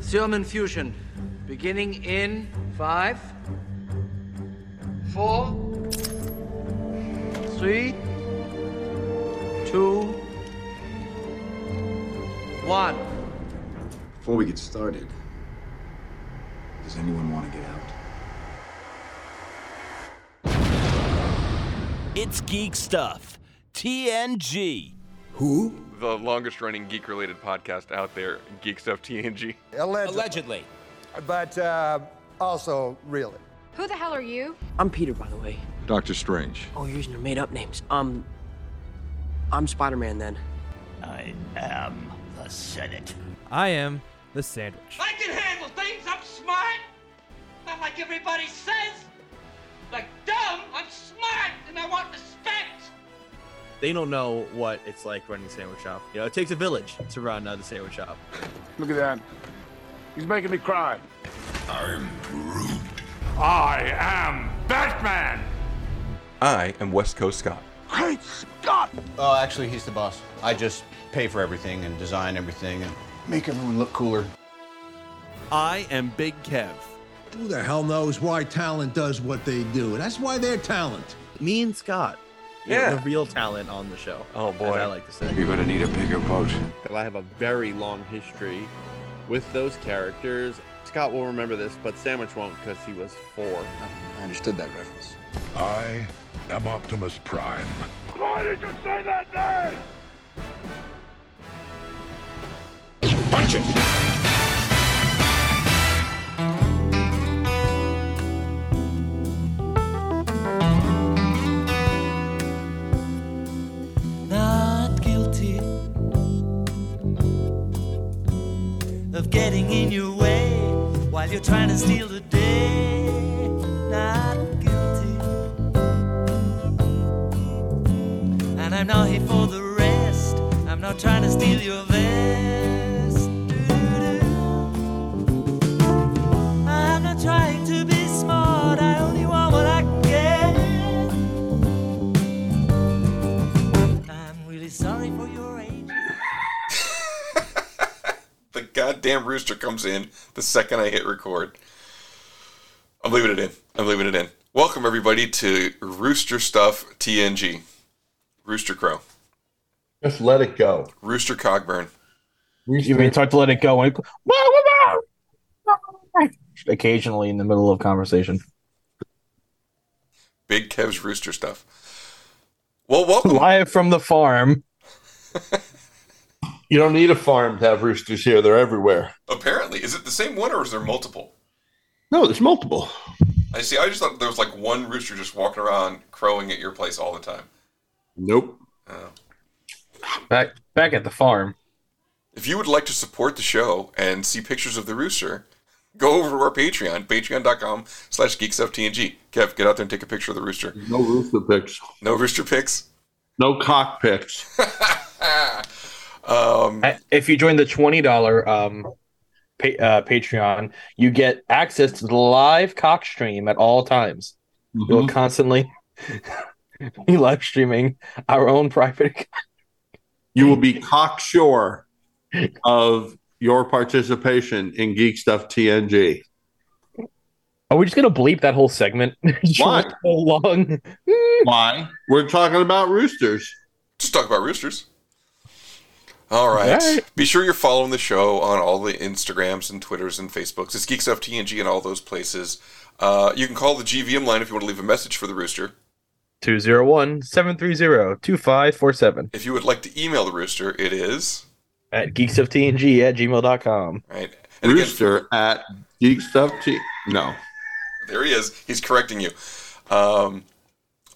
Serum infusion beginning in five, four, three, two, one. Before we get started, does anyone want to get out? It's Geek Stuff. TNG. Who? The longest running geek related podcast out there, Geek Stuff TNG. Allegedly. Allegedly. But uh, also, really. Who the hell are you? I'm Peter, by the way. Doctor Strange. Oh, you're using your made-up names. Um, I'm Spider-Man then. I am the Senate. I am the sandwich. I can handle things. I'm smart. Not like everybody says. Like dumb, I'm smart and I want respect. They don't know what it's like running a sandwich shop. You know, it takes a village to run uh, the sandwich shop. Look at that. He's making me cry. I am Groot. I am Batman! I am West Coast Scott. Great Scott! Oh, actually, he's the boss. I just pay for everything and design everything and make everyone look cooler. I am Big Kev. Who the hell knows why talent does what they do? That's why they're talent. Me and Scott. You know, Yeah. the real talent on the show. Oh, As boy. I like to say. You're gonna need a bigger boat. I have a very long history with those characters. Scott will remember this, but Sandwich won't because he was four. I understood that reference. I am Optimus Prime. Why did you say that name? Punch it! Of getting in your way while you're trying to steal the day. Not guilty. And I'm not here for the rest. I'm not trying to steal your vest. Doo-doo. I'm not trying to be goddamn rooster comes in the second I hit record. I'm leaving it in. I'm leaving it in. Welcome everybody to Rooster Stuff TNG. Rooster Crow. Just let it go. Rooster Cogburn. You mean start to let it go? And occasionally in the middle of conversation. Big Kev's Rooster Stuff. Well, welcome. Live from the farm. You don't need a farm to have roosters here. They're everywhere. Apparently, is it the same one or is there multiple? No, there's multiple. I see. I just thought there was like one rooster just walking around crowing at your place all the time. Nope. Oh. Back back at the farm. If you would like to support the show and see pictures of the rooster, go over to our Patreon, patreon.com slash geekstufftng. Kev, get out there and take a picture of the rooster. No rooster pics. No rooster pics? No cock pics. Um, If you join the twenty dollar um, pa- uh, Patreon, you get access to the live cock stream at all times. We'll constantly be live streaming our own private. You will be cocksure of your participation in Geek Stuff TNG. Are we just gonna bleep that whole segment? Why? so long. Why? We're talking about roosters. just talk about roosters. All right. All right. Be sure you're following the show on all the Instagrams and Twitters and Facebooks. It's Geeks Stuff TNG and all those places. Uh, you can call the GVM line if you want to leave a message for the rooster. 201-730-2547 If you would like to email the rooster, it is at geekstufftng at gmail.com. right. And again, Rooster at Geek Stuff T. No. There he is. He's correcting you. Um,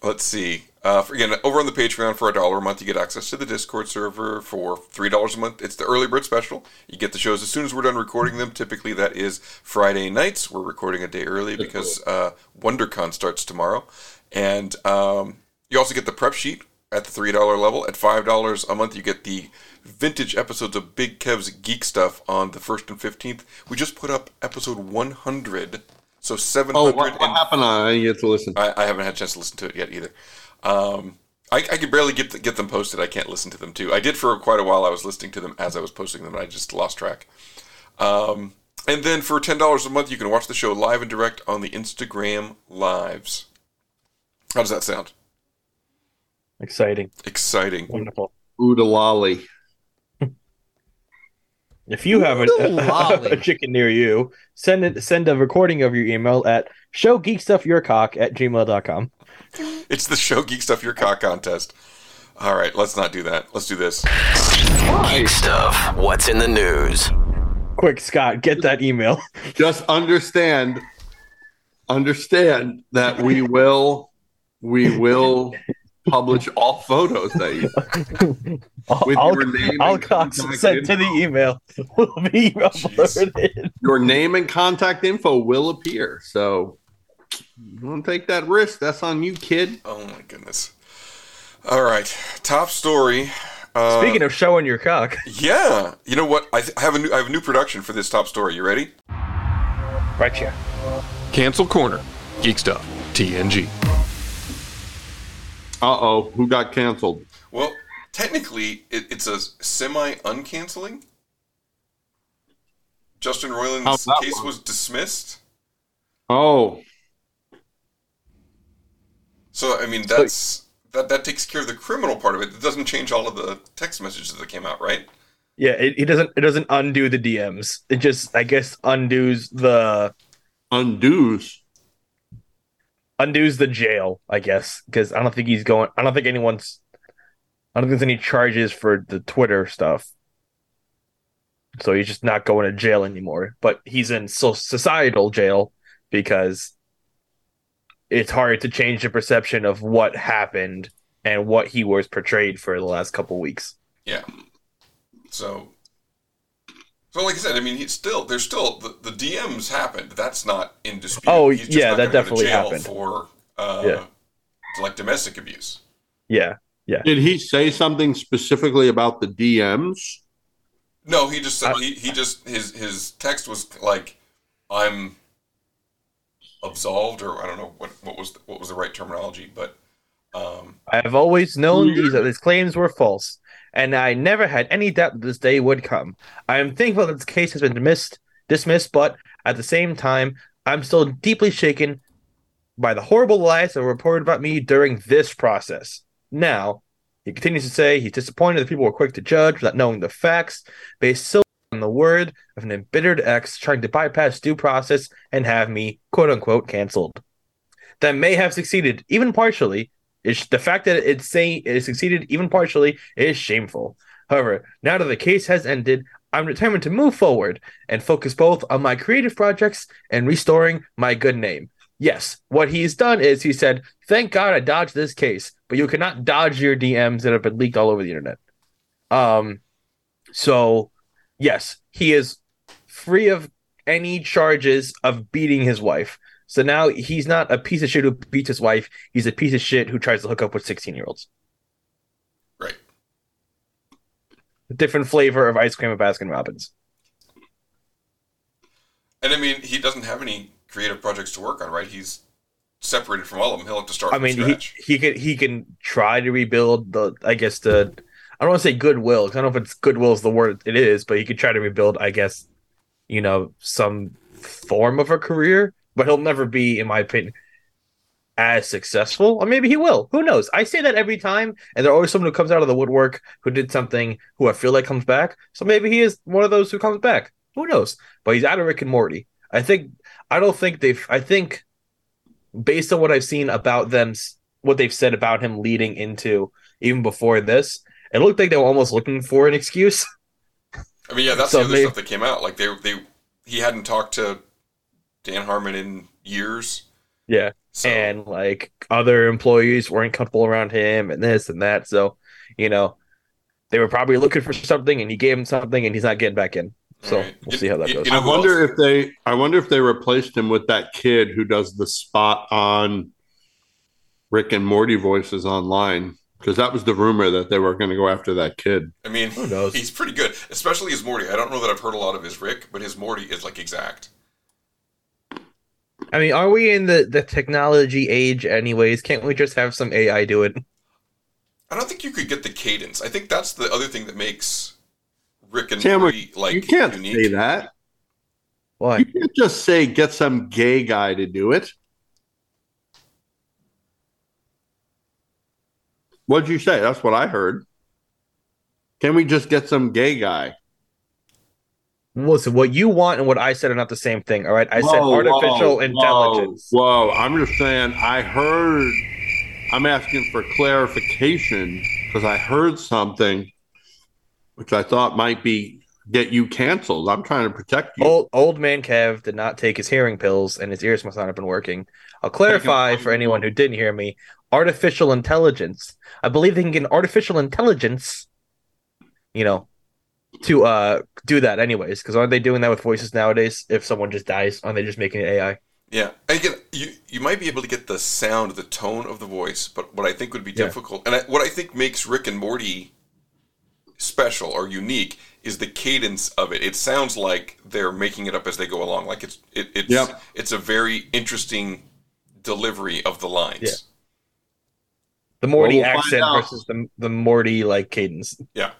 let's see. Uh, for, again, over on the Patreon for a dollar a month, you get access to the Discord server. For three dollars a month, it's the early bird special. You get the shows as soon as we're done recording them. Typically, that is Friday nights. We're recording a day early because uh, WonderCon starts tomorrow, and um, you also get the prep sheet at the three dollar level. At five dollars a month, you get the vintage episodes of Big Kev's Geek Stuff on the first and fifteenth. We just put up episode one hundred. So seven Oh, hundred. what, what happened? I get to listen. I, I haven't had a chance to listen to it yet either. Um, I, I could barely get get them posted. I can't listen to them too. I did for quite a while. I was listening to them as I was posting them, and I just lost track. Um, And then for ten dollars a month, you can watch the show live and direct on the Instagram lives. How does that sound? Exciting. Exciting. Wonderful. Oodalali. If you have a, Oodalali. a, chicken near you, send it send a recording of your email at showgeekstuffyourcock at gmail.com. It's the show Geek Stuff Your Cock contest. All right, let's not do that. Let's do this. Geek stuff. What's in the news? Quick, Scott, get that email. Just understand, understand that we will, we will publish all photos that you with all, your name all and costs contact sent to the email will be uploaded. Your name and contact info will appear. So, you want to take that risk? That's on you, kid. Oh my goodness. All right, top story. Uh, Speaking of showing your cock, yeah, you know what? I, th- I have a new I have a new production for this top story. You ready? right here. Cancel Corner. Geek Stuff. TNG. Uh oh, who got canceled? Well, technically, it, it's a semi uncanceling. Justin How's Roiland's case work? was dismissed. Oh, So I mean, that's that that takes care of the criminal part of it. It doesn't change all of the text messages that came out, right? Yeah, it, it doesn't it doesn't undo the DMs. It just I guess undoes the undoes undoes the jail, I guess, because I don't think he's going. I don't think anyone's. I don't think there's any charges for the Twitter stuff. So he's just not going to jail anymore. But he's in so societal jail because it's hard to change the perception of what happened and what he was portrayed for the last couple weeks. Yeah. So, so like I said, I mean, he's still there's still the, the DMs happened. That's not in dispute. Oh, He's just yeah, not that gonna go to definitely jail happened. for uh, Yeah. like domestic abuse. Yeah, yeah. Did he say something specifically about the DMs? No, he just said he, he just his his text was like, "I'm absolved," or I don't know what what was the, what was the right terminology, but um, I have always known these his claims were false, and I never had any doubt that this day would come. I am thankful that this case has been dismissed, dismissed, but at the same time, I'm still deeply shaken by the horrible lies that were reported about me during this process. Now, he continues to say he's disappointed that people were quick to judge without knowing the facts, based solely on the word of an embittered ex trying to bypass due process and have me, quote unquote, canceled. That may have succeeded, even partially. It's the fact that it's saying it succeeded even partially is shameful. However, now that the case has ended, I'm determined to move forward and focus both on my creative projects and restoring my good name. Yes, what he's done is he said, "Thank God I dodged this case, but you cannot dodge your DMs that have been leaked all over the internet." Um, so yes, he is free of any charges of beating his wife. So now he's not a piece of shit who beats his wife. He's a piece of shit who tries to hook up with 16 year olds. Right. A different flavor of ice cream at Baskin Robbins. and I mean, he doesn't have any creative projects to work on, right? He's separated from all of them. He'll have to start I mean, he, he can he can try to rebuild the I guess the I don't want to say goodwill because I don't know if it's goodwill is the word it is, but he could try to rebuild I guess you know some form of a career, but he'll never be, in my opinion, as successful. Or maybe he will. Who knows? I say that every time, and there's always someone who comes out of the woodwork who did something who I feel like comes back. So maybe he is one of those who comes back. Who knows? But he's out of Rick and Morty. I think I don't think they've. I think based on what I've seen about them, what they've said about him leading into even before this, it looked like they were almost looking for an excuse. I mean, yeah, that's So the other may- stuff that came out. Like they they he hadn't talked to Dan Harmon in years. Yeah. And like other employees weren't comfortable around him and this and that. So, you know, they were probably looking for something and he gave him something and he's not getting back in. So we'll see how that goes. I wonder if they. I wonder if they replaced him with that kid who does the spot on Rick and Morty voices online because that was the rumor that they were going to go after that kid. I mean, Who knows? he's pretty good, especially his Morty. I don't know that I've heard a lot of his Rick, but his Morty is like exact. I mean, are we in the, the technology age anyways? Can't we just have some AI do it? I don't think you could get the cadence. I think that's the other thing that makes Rick and Cameron, Morty like you can't unique. say that. Why? You can't just say get some gay guy to do it. What'd you say? That's what I heard. Can we just get some gay guy? Listen, what you want and what I said are not the same thing. All right, I said artificial whoa, intelligence. Whoa, whoa, I'm just saying. I heard. I'm asking for clarification because I heard something, which I thought might be get you canceled. I'm trying to protect you. Old old man Kev did not take his hearing pills, and his ears must not have been working. I'll clarify for anyone who didn't hear me: artificial intelligence. I believe they can get an artificial intelligence, you know, to uh do that anyways. Because aren't they doing that with voices nowadays? If someone just dies, aren't they just making it AI? Yeah, and again, you you might be able to get the sound, the tone of the voice, but what I think would be Yeah. difficult, and I, what I think makes Rick and Morty special or unique is the cadence of it. It sounds like they're making it up as they go along. Like it's it, it's Yep. it's a very interesting delivery of the lines. Yeah. The Morty Well, we'll accent versus the the Morty like cadence. Yeah.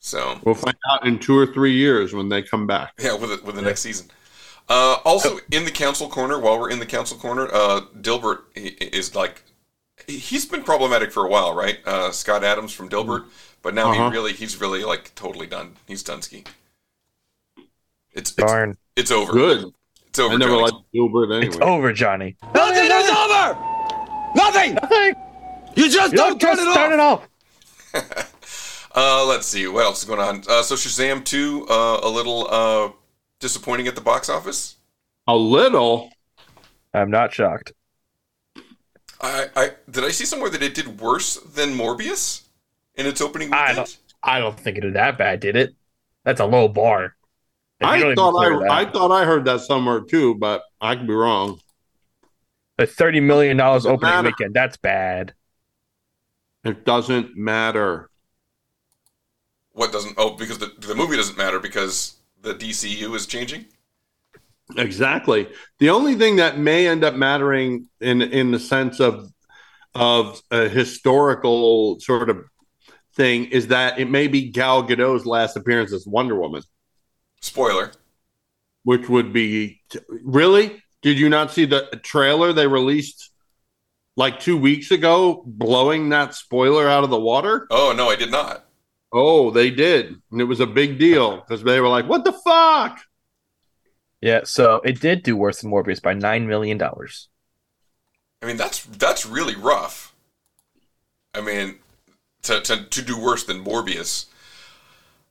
So We'll find out in two or three years when they come back. Yeah, with it, with the next season. Uh, also, in the cancel corner, while we're in the cancel corner, uh, Dilbert i- i- is like he's been problematic for a while, right? Uh, Scott Adams from Dilbert, but now Uh-huh. he really he's really like totally done. He's done ski. It's it's, Darn. it's over. Good. It's over. I never Johnny. liked Dilbert It's over, Johnny. Nothing is over! Nothing! Nothing. You just You don't, turn it turn it off. Uh, let's see what else is going on. Uh, so Shazam two, uh, a little uh, disappointing at the box office. A little. I'm not shocked. I, I did I see somewhere that it did worse than Morbius in its opening I weekend. don't. I don't think it did that bad, did it? That's a low bar. If you don't I thought. I, I thought I heard that somewhere too, but I could be wrong. A thirty million dollars opening matter. weekend. That's bad. It doesn't matter. What doesn't? Oh, because the the movie doesn't matter because the DCU is changing. Exactly. The only thing that may end up mattering in in the sense of of a historical sort of thing is that it may be Gal Gadot's last appearance as Wonder Woman, Spoiler. which would be really. Did you not see the trailer they released like two weeks ago, blowing that spoiler out of the water? Oh no, I did not. Oh, they did, and it was a big deal because they were like, "What the fuck." Yeah, so it did do worse than Morbius by nine million dollars. I mean, that's that's really rough. I mean, to to, to do worse than Morbius.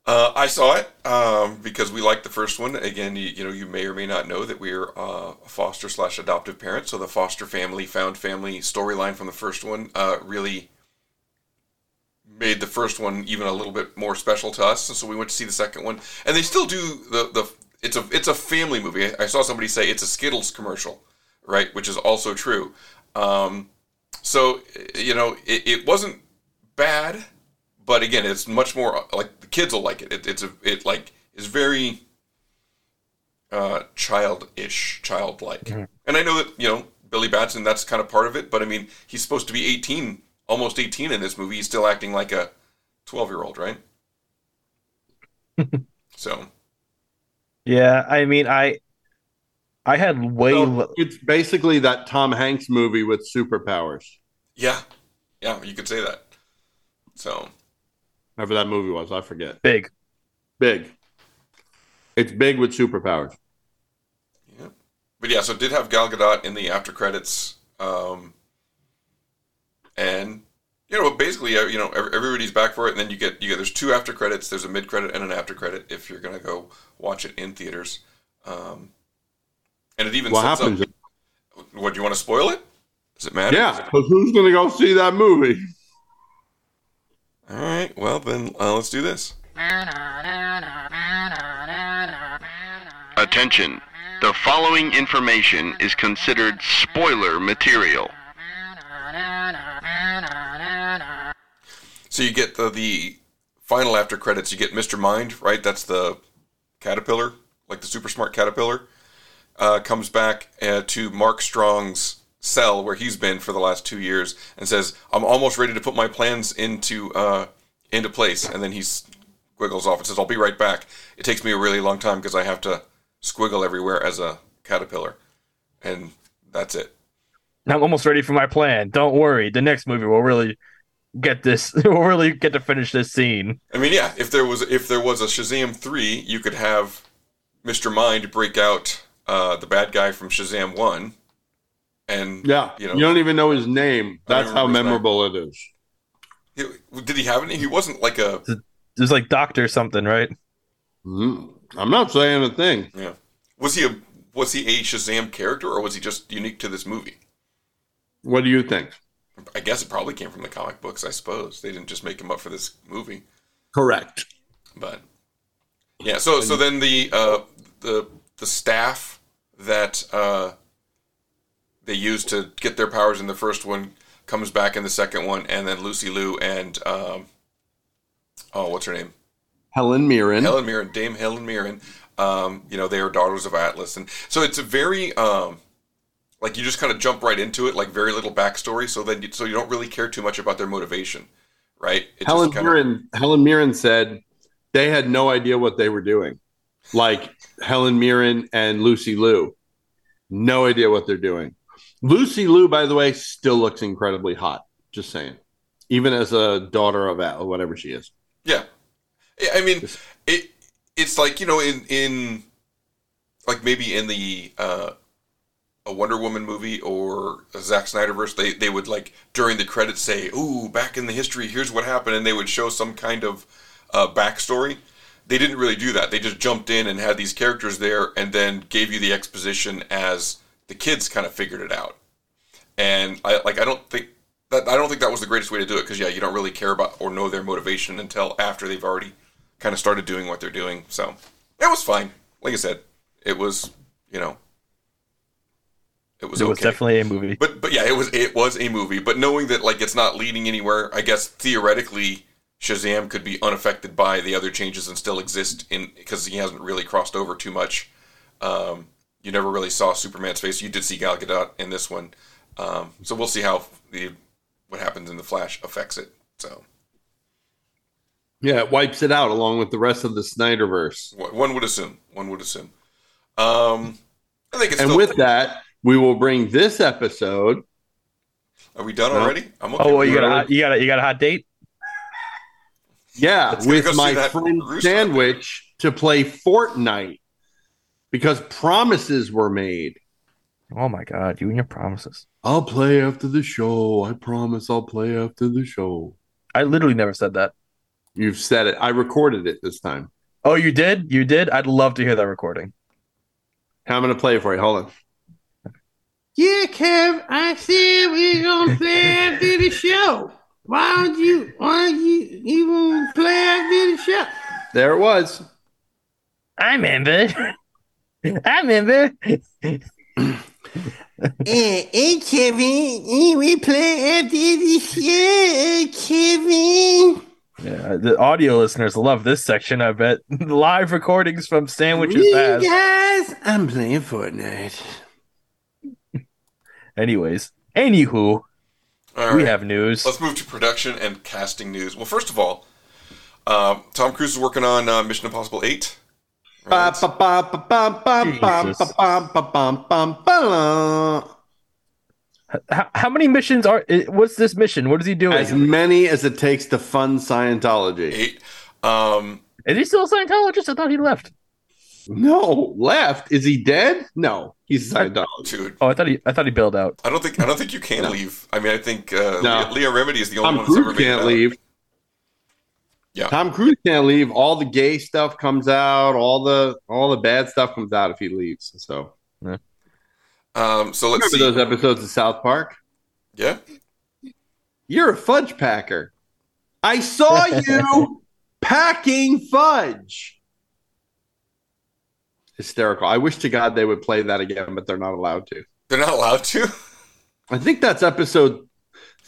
Uh, I saw it um, because we liked the first one. Again, you, you know, you may or may not know that we're uh, foster slash adoptive parents. So the foster family, found family storyline from the first one uh, really made the first one even a little bit more special to us. And so we went to see the second one, and they still do the the. It's a it's a family movie. I, I saw somebody say it's a Skittles commercial, right? Which is also true. Um, so you know, it, it wasn't bad, but again, it's much more like the kids will like it. it it's a it like is very uh, childish, childlike. And I know that you know Billy Batson. That's kind of part of it. But I mean, he's supposed to be eighteen, almost eighteen in this movie. He's still acting like a twelve-year-old, right? so Yeah, I mean, I I had way So l- it's basically that Tom Hanks movie with superpowers. yeah, yeah, you could say that. So Whatever that movie was, I forget. big. Big. It's big with superpowers. Yeah. But yeah, so it did have Gal Gadot in the after credits, um, and you know, basically, uh, you know, everybody's back for it, and then you get you get there's two after credits. There's a mid credit and an after credit if you're gonna go watch it in theaters. Um, and it even What sets happens? Up, what do you want to spoil it? Does it matter? Yeah, because who's going to go see that movie? All right. Well, then uh, let's do this. Attention. The following information is considered spoiler material. So you get the the final after credits. You get Mr. Mind, right? That's the caterpillar, like the super smart caterpillar, uh, comes back uh, to Mark Strong's cell where he's been for the last two years and says, "I'm almost ready to put my plans into uh, into place." And then he's squiggles off and says, "I'll be right back." It takes me a really long time because I have to squiggle everywhere as a caterpillar, and that's it. I'm almost ready for my plan. Don't worry. The next movie will really get this. We'll really get to finish this scene. I mean, yeah, if there was if there was a Shazam three, you could have Mr. Mind break out uh, the bad guy from Shazam one, and Yeah, you you, don't even know his name. That's how remember his name. memorable it is. he- did he have any? He wasn't like a There's like Doctor something, right? Mhm. I'm not saying a thing. yeah. Was he a was he a Shazam character or was he just unique to this movie? What do you think? I guess it probably came from the comic books. I suppose they didn't just make him up for this movie. Correct. But yeah, so so then the uh, the the staff that uh, they used to get their powers in the first one comes back in the second one, and then Lucy Liu and um, oh, what's her name? Helen Mirren. Helen Mirren, Dame Helen Mirren. Um, you know, they are daughters of Atlas, and so it's a very um, like you just kind of jump right into it, like very little backstory, so then you, so you don't really care too much about their motivation, right? It Helen Mirren. Helen Mirren said they had no idea what they were doing. Like Helen Mirren and Lucy Liu, no idea what they're doing. Lucy Liu, by the way, still looks incredibly hot. Just saying, even as a daughter of Atlas, whatever she is. Yeah, I mean, it it's like you know in in like maybe in the uh, a Wonder Woman movie or a Zack Snyder verse, they they would like during the credits say, "Ooh, back in the history, here's what happened," and they would show some kind of uh, backstory. They didn't really do that. They just jumped in and had these characters there, and then gave you the exposition as the kids kind of figured it out. And I like I don't think that I don't think that was the greatest way to do it because yeah, you don't really care about or know their motivation until after they've already kind of started doing what they're doing. So it was fine. Like I said, it was you know it was it was okay. definitely a movie. But but yeah, it was it was a movie. But knowing that like it's not leading anywhere, I guess theoretically Shazam could be unaffected by the other changes and still exist in because he hasn't really crossed over too much. Um, you never really saw Superman's face. You did see Gal Gadot in this one, um, so we'll see how the what happens in the Flash affects it. So Yeah, it wipes it out along with the rest of the Snyderverse. one one would assume. One would assume. Um, I think it's And still, with that, we will bring this episode. Are we done No. already? I'm okay. Oh, well, you got a hot, you got a you got a hot date? Yeah, Let's go with my friend. Sandwich to play Fortnite because promises were made. Oh my god, you and your promises. I'll play after the show. I promise I'll play after the show. I literally never said that. You've said it. I recorded it this time. Oh, you did? You did? I'd love to hear that recording. I'm going to play it for you. Hold on. Yeah, Kev, I said we're gonna play after the show. Why don't you? Why don't you even play after the show? There it was. I'm remember. I remember. Hey, hey, Kevin, hey, we play after the show, Kevin. Yeah, the audio listeners love this section, I bet. Live recordings from Sandwiches Yeah, guys, I'm playing Fortnite. Anyways, anywho, All we have news. Let's move to production and casting news. Well, first of all, uh, Tom Cruise is working on uh, Mission Impossible 8. How, how many missions are? What's this mission? What is he doing? As many as it takes to fund Scientology. 8. Um, is he still a Scientologist? I thought he left. No, left. Is he dead? No, he's a Scientologist. dude, Oh, I thought he. I thought he bailed out. I don't think I don't think you can No. leave. I mean, I think uh, No. Leah, Leah Remini is the only Tom one that's ever Cruise can't out. leave. Yeah. Tom Cruise can't leave. All the gay stuff comes out. All the all the bad stuff comes out if he leaves. So Um, so let's remember see. those episodes of South Park? Yeah. You're a fudge packer. I saw you packing fudge. Hysterical. I wish to God they would play that again, but they're not allowed to. They're not allowed to. I think that's episode.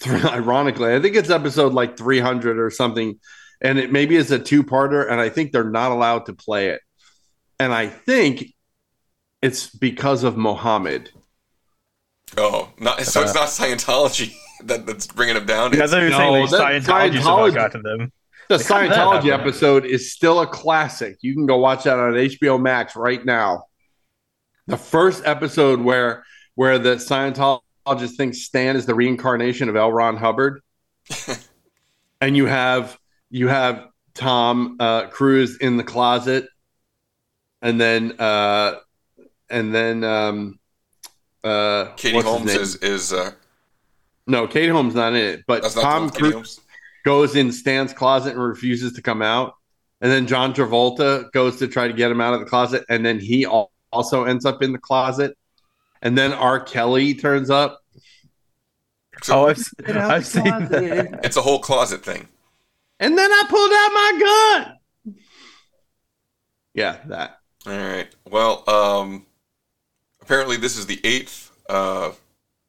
Ironically, I think it's episode like 300 or something, and it maybe is a two-parter, and I think they're not allowed to play it. And I think it's because of Mohammed. Oh, not so it's not Scientology that, that's bringing him down. Yeah, I It's- thought you were No, saying like that- Scientology Scientology- got to them. The Like, how that Scientology episode is still a classic. You can go watch that on HBO Max right now. The first episode where where the Scientologist thinks Stan is the reincarnation of L. Ron Hubbard, and you have you have Tom uh, Cruise in the closet, and then uh, and then um, uh, Katie Holmes is is uh, no Katie Holmes not in it, but That's not the one Tom Cruise Holmes? goes in Stan's closet and refuses to come out. And then John Travolta goes to try to get him out of the closet, and then he also ends up in the closet. And then R. Kelly turns up. Oh, I've, s- I've seen that. it's a whole closet thing. And then I pulled out my gun. Yeah, that. All right. Well, um, apparently this is the eighth uh,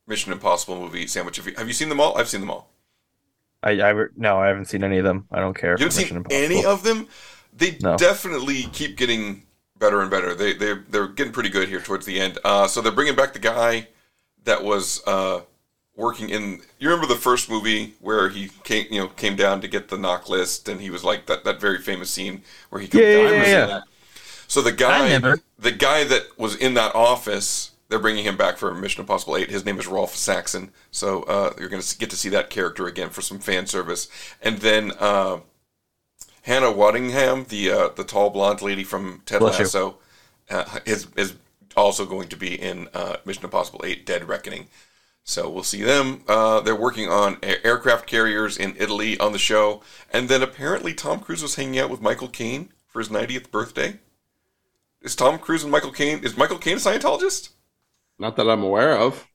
Mission Impossible movie. Sandwich. Have you, have you seen them all? I've seen them all. I, I re- no, I haven't seen any of them. I don't care. You haven't for Mission seen any of them? They No. definitely keep getting better and better. They they they're getting pretty good here towards the end. Uh, so they're bringing back the guy that was uh, working in. You remember the first movie where he came you know came down to get the NOC list, and he was like that that very famous scene where he comes Yeah, down. yeah, I was in yeah, yeah. So the guy, the guy that was in that office, they're bringing him back for Mission Impossible Eight. His name is Rolf Saxon. So uh, you're going to get to see that character again for some fan service, and then uh, Hannah Waddingham, the uh, the tall blonde lady from Ted Bless. Lasso, uh, is is also going to be in uh, Mission Impossible Eight: Dead Reckoning. So we'll see them. Uh, they're working on a- aircraft carriers in Italy on the show, and then apparently Tom Cruise was hanging out with Michael Caine for his 90th birthday. Is Tom Cruise and Michael Caine? Is Michael Caine a Scientologist? Not that I'm aware of.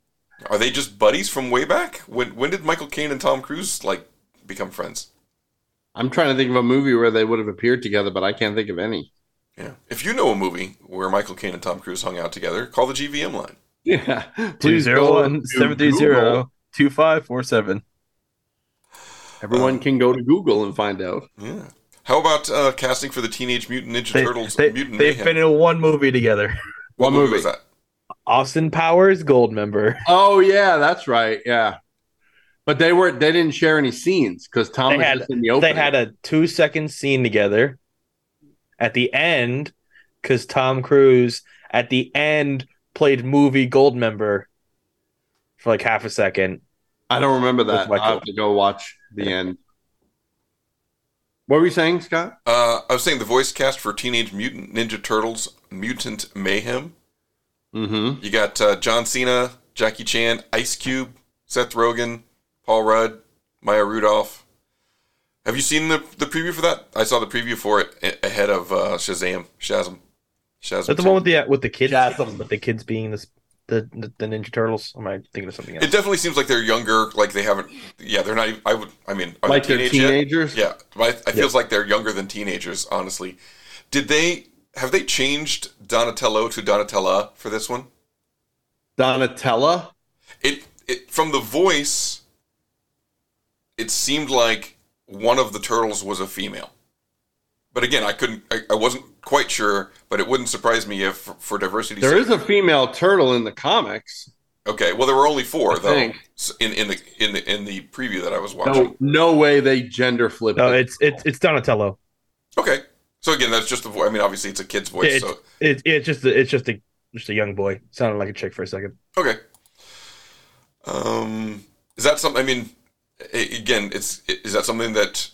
Are they just buddies from way back? When when did Michael Caine and Tom Cruise like become friends? I'm trying to think of a movie where they would have appeared together, but I can't think of any. Yeah. If you know a movie where Michael Caine and Tom Cruise hung out together, call the GVM line. Yeah. Two Please zero go one to seven three Google. zero two five four seven. Everyone can go to Google and find out. Yeah. How about uh, casting for the Teenage Mutant Ninja They, Turtles they, Mutant they've Mayhem? been in one movie together. what movie was that? Austin Powers, Goldmember. Oh yeah, that's right. Yeah, but they were they didn't share any scenes because Tom They was had in the opening. they had a two second scene together at the end because Tom Cruise at the end played movie Goldmember for like half a second. I don't remember that. I have to go watch the end. What were you saying, Scott? Uh, I was saying the voice cast for Teenage Mutant Ninja Turtles Mutant Mayhem. Mm-hmm. You got uh, John Cena, Jackie Chan, Ice Cube, Seth Rogen, Paul Rudd, Maya Rudolph. Have you seen the the preview for that? I saw the preview for it ahead of uh, Shazam. Shazam. Shazam. Is that the 2. one with the uh, with the kids? With the kids being this the the, the Ninja Turtles? Am I thinking of something else? It definitely seems like they're younger. Like they haven't. Yeah, they're not. Even, I would. I mean, are Like they they're teenage yet? teenagers? Yeah, but I, I feels like they're younger than teenagers. Honestly, did they have they changed Donatello to Donatella for this one? Donatella. It it from the voice. It seemed like one of the turtles was a female. But again, I couldn't. I, I wasn't quite sure. But it wouldn't surprise me if, for diversity. There is a female turtle in the comics. Okay, well, there were only four I though think. in in the in the in the preview that I was watching. No, no way they gender flipped. No, it. it's it's it's Donatello. Okay, so again, that's just the voice. I mean, obviously, it's a kid's voice. It's so it's it's just a, it's just a just a young boy. Sounded like a chick for a second. okay. Um, is that something? I mean, again, it's is that something that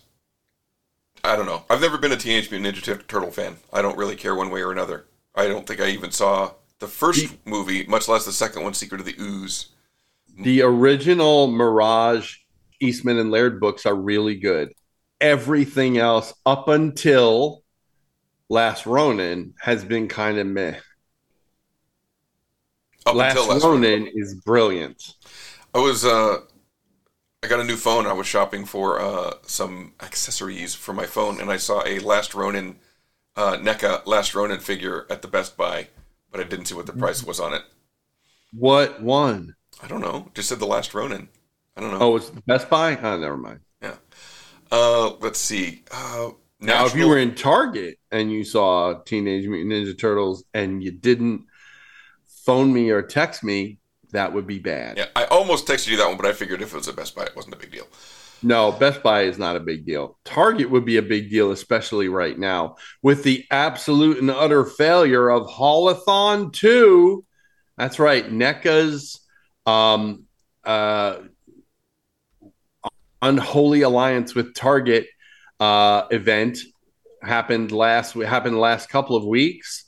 I don't know. I've never been a Teenage Mutant Ninja Turtle fan. I don't really care one way or another. I don't think I even saw the first movie, much less the second one, Secret of the Ooze. The original Mirage, Eastman and Laird books are really good. Everything else up until Last Ronin has been kind of meh. Up Last, until Last Ronin is brilliant. I was uh I got a new phone. I was shopping for uh some accessories for my phone and I saw a Last Ronin uh NECA Last Ronin figure at the Best Buy, but I didn't see what the price was on it. What one? I don't know. Just said the Last Ronin. I don't know. Oh, it's Best Buy? Oh, never mind. Yeah. Uh let's see. Uh Now, if you were in Target and you saw Teenage Mutant Ninja Turtles and you didn't phone me or text me, that would be bad. Yeah, I almost texted you that one, but I figured if it was a Best Buy, it wasn't a big deal. No, Best Buy is not a big deal. Target would be a big deal, especially right now with the absolute and utter failure of Haulathon 2. That's right. NECA's um, uh, unholy alliance with Target uh, event happened last happened last couple of weeks.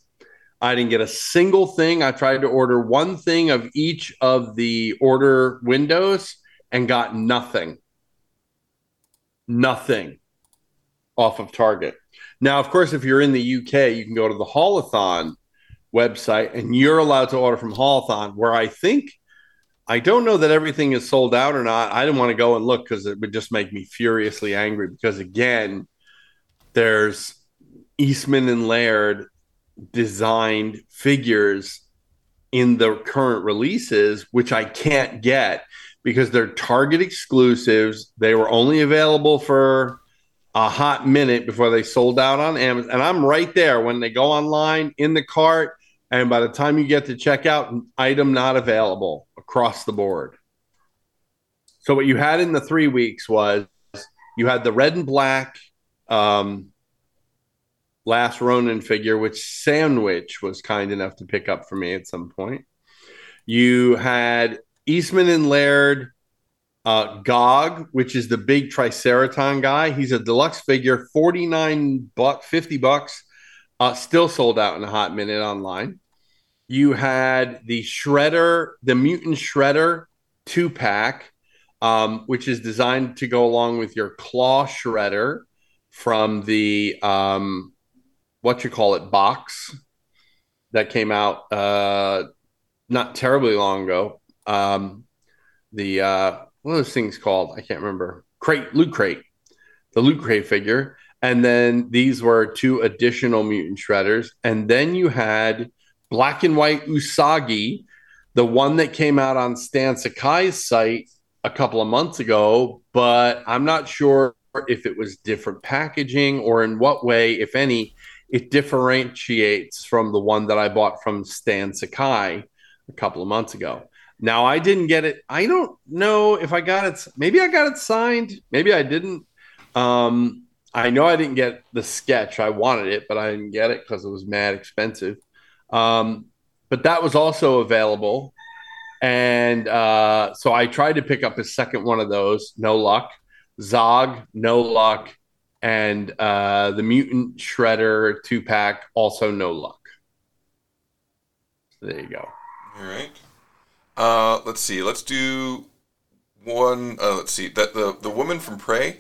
I didn't get a single thing. I tried to order one thing of each of the order windows and got nothing. Nothing off of Target. Now, of course, if you're in the UK, you can go to the Haulathon website and you're allowed to order from Haulathon, where I think I don't know that everything is sold out or not. I didn't want to go and look because it would just make me furiously angry. Because again, there's Eastman and Laird designed figures in the current releases, which I can't get because they're Target exclusives. They were only available for a hot minute before they sold out on Amazon. And I'm right there when they go online in the cart. And by the time you get to checkout, item not available across the board. So what you had in the three weeks was you had the red and black um, last Ronin figure, which Sandwich was kind enough to pick up for me at some point. You had Eastman and Laird, uh, Zog, which is the big Triceraton guy. He's a deluxe figure, 49 buck, 50 bucks, uh, still sold out in a hot minute online. You had the Shredder, the Mutant Shredder two pack, um, which is designed to go along with your Claw Shredder from the um, what you call it box that came out uh, not terribly long ago. Um, the uh, what are those things called? I can't remember. Crate, loot crate, the loot crate figure, and then these were two additional mutant shredders, and then you had black and white Usagi, the one that came out on Stan Sakai's site a couple of months ago, but I'm not sure if it was different packaging or in what way, if any, it differentiates from the one that I bought from Stan Sakai a couple of months ago. Now I didn't get it. I don't know if I got it. Maybe I got it signed. Maybe I didn't. Um, I know I didn't get the sketch. I wanted it, but I didn't get it because it was mad expensive. Um, but that was also available. And uh, so I tried to pick up a second one of those. No luck. Zog, no luck. And uh, the Mutant Shredder two pack, also no luck. So there you go. All right. Uh, let's see. Let's do one. Uh, let's see. That the the woman from Prey.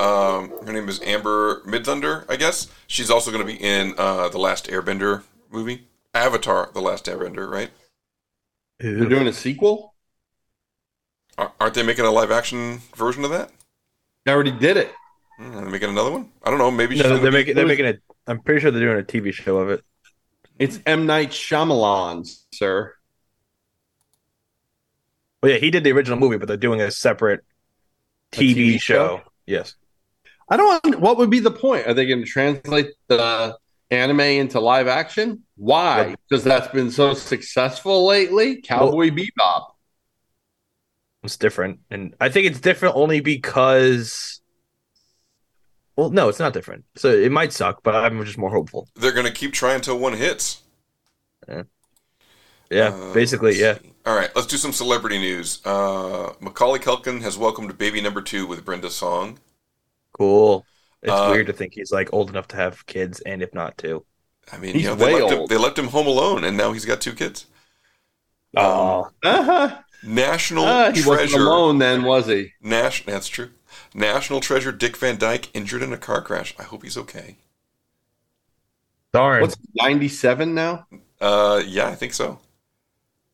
Um, her name is Amber Midthunder, I guess. She's also going to be in uh, the Last Airbender movie, Avatar: The Last Airbender, right? They're doing a sequel. Aren't they making a live action version of that? They already did it. Hmm, Are they making another one? I don't know. Maybe No, they're making they're making it. I'm pretty sure they're doing a TV show of it. It's M Night Shyamalan, sir. Well, yeah, he did the original movie, but they're doing a separate TV, TV show. show? Yes. I don't. What would be the point? Are they going to translate the anime into live action? Why? Because that's been so successful lately. Cowboy Bebop. It's different, and I think it's different only because. Well, no, it's not different. So it might suck, but I'm just more hopeful. They're going to keep trying until one hits. Yeah, Uh, basically, yeah. All right, let's do some celebrity news. Uh, Macaulay Culkin has welcomed baby number two with Brenda Song. Cool. It's Uh, weird to think he's like old enough to have kids, and if not two. I mean, He's you know, they way left, him, old. they left him home alone, and now he's got two kids. Oh, Uh-huh. National Ah, he wasn't treasure. alone then, was he? Nash, that's true. National treasure Dick Van Dyke injured in a car crash. I hope he's okay. darn. What's ninety seven now? Uh, yeah, I think so.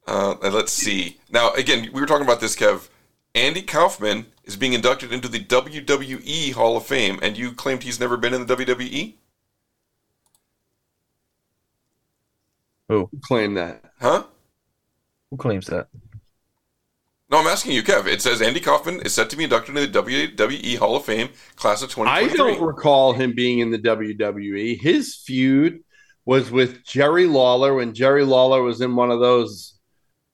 Uh, and let's see. Now, again, we were talking about this, Kev. Andy Kaufman is being inducted into the WWE Hall of Fame, and you claimed he's never been in the? WWE? Who claimed that? Huh? Who claims that? No, I'm asking you, Kev. It says Andy Kaufman is set to be inducted into the WWE Hall of Fame, class of 2023. I don't recall him being in the WWE. His feud was with Jerry Lawler when Jerry Lawler was in one of those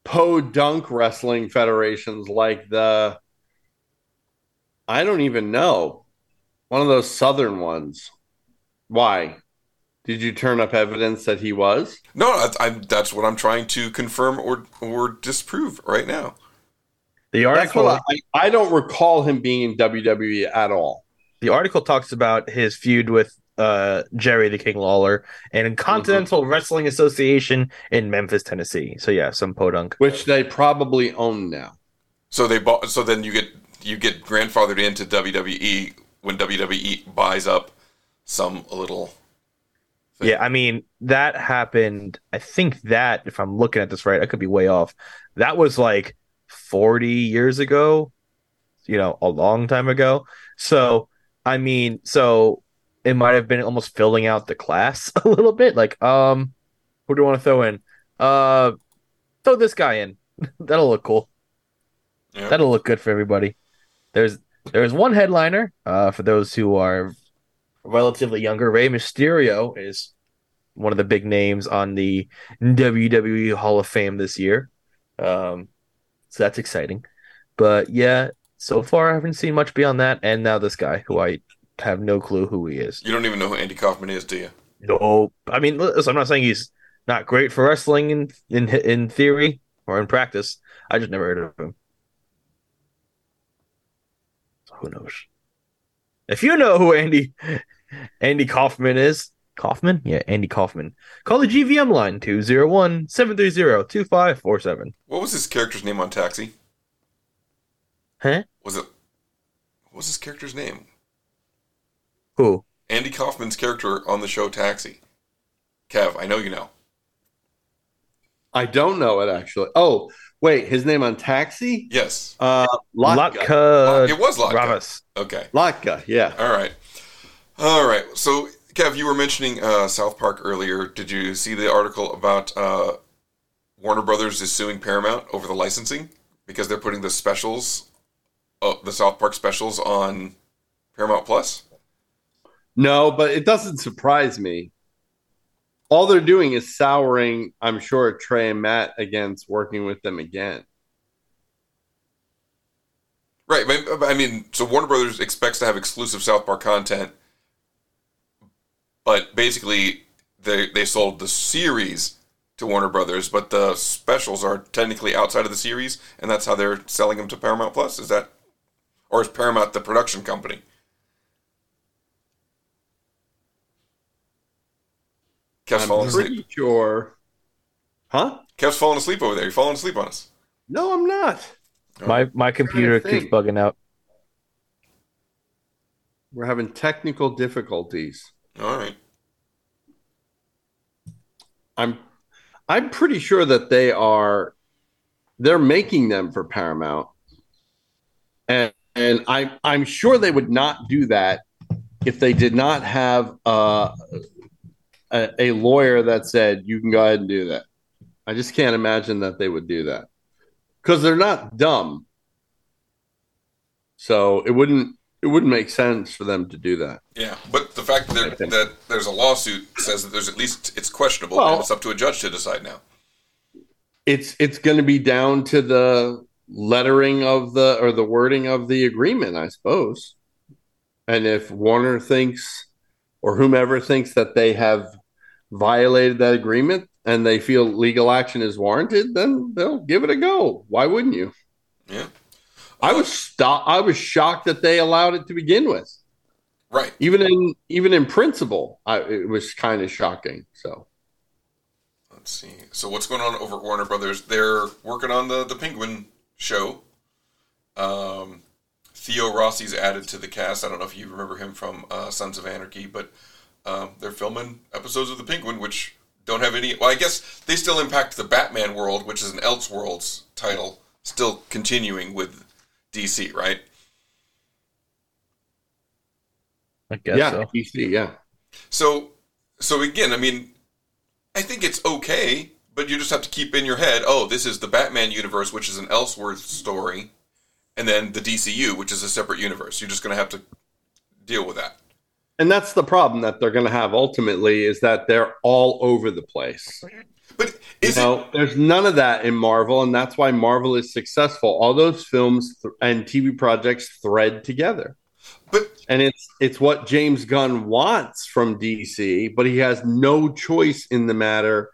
po dunk wrestling federations like the I don't even know. One of those southern ones. Why? Did you turn up evidence that he was? No, I, I'm, that's what I'm trying to confirm or or disprove right now. The article I, I don't recall him being in WWE at all. the article talks about his feud with uh, Jerry the King Lawler and Continental Wrestling Association in Memphis, Tennessee. So yeah, some podunk. Which they probably own now. So they bought. So then you get you get grandfathered into WWE when WWE buys up some little. Yeah, I mean that happened. I think that if I'm looking at this right, I could be way off. That was like 40 years ago. You know, a long time ago. So I mean, so it might have been almost filling out the class a little bit. Like, um, who do you want to throw in? Uh, throw this guy in. That'll look cool. That'll look good for everybody. There's there's one headliner. Uh, for those who are relatively younger, Rey Mysterio is one of the big names on the WWE Hall of Fame this year. Um, so that's exciting. But yeah, so far I haven't seen much beyond that. And now this guy, who I have no clue who he is. You don't even know who Andy Kaufman is, do you? No, I mean, listen, I'm not saying he's not great for wrestling in in in theory or in practice. I just never heard of him. So who knows? If you know who Andy Andy Kaufman is, Kaufman, yeah, Andy Kaufman, call the GVM line 201-730-2547. What was his character's name on Taxi? Huh? Was it? What was his character's name? Who? Andy Kaufman's character on the show Taxi. Kev, I know you know. I don't know it actually. Oh, wait, his name on Taxi? Yes. Uh, Latka. Latka It was Latka. Ramos. Okay. Latka, yeah. All right. All right. So, Kev, you were mentioning uh, South Park earlier. Did you see the article about uh, Warner Brothers is suing Paramount over the licensing because they're putting the specials, uh, the South Park specials on Paramount Plus? No, but it doesn't surprise me. All they're doing is souring, I'm sure, Trey and Matt against working with them again. Right. I mean, so Warner Brothers expects to have exclusive South Park content, but basically they they sold the series to Warner Brothers, but the specials are technically outside of the series, and that's how they're selling them to Paramount Plus. Is that, or is Paramount the production company? Kev's I'm falling pretty asleep. sure. Huh? Kev's falling asleep over there. You're falling asleep on us. No, I'm not. Oh. My my computer keeps bugging out. We're having technical difficulties. All right. I'm I'm pretty sure that they are they're making them for Paramount. And and I I'm sure they would not do that if they did not have uh, a a lawyer that said you can go ahead and do that. I just can't imagine that they would do that. Cuz they're not dumb. So it wouldn't it wouldn't make sense for them to do that. Yeah, but fact that, there, that there's a lawsuit says that there's at least it's questionable, Well- and it's up to a judge to decide now. it's it's going to be down to the lettering of the or the wording of the agreement, I suppose. And if Warner thinks or whomever thinks that they have violated that agreement and they feel legal action is warranted, then they'll give it a go. Why wouldn't you? Yeah. I was sto- I was shocked that they allowed it to begin with. Right. Even in even in principle, I, it was kind of shocking. So Let's see. So what's going on over at Warner Brothers? They're working on the the Penguin show. Um, Theo Rossi's added to the cast. I don't know if you remember him from uh, Sons of Anarchy, but um, they're filming episodes of the Penguin, which don't have any. Well, I guess they still impact the Batman world, which is an Elseworlds title, still continuing with DC, right? I guess yeah, so. DC, yeah. So, so again, I mean, I think it's okay, but you just have to keep in your head, oh, this is the Batman universe, which is an Elseworlds story, and then the DCU, which is a separate universe. You're just going to have to deal with that. And that's the problem that they're going to have ultimately is that they're all over the place. But you know, there's none of that in Marvel, and that's why Marvel is successful. All those films th- and TV projects thread together. But and it's it's what James Gunn wants from DC, but he has no choice in the matter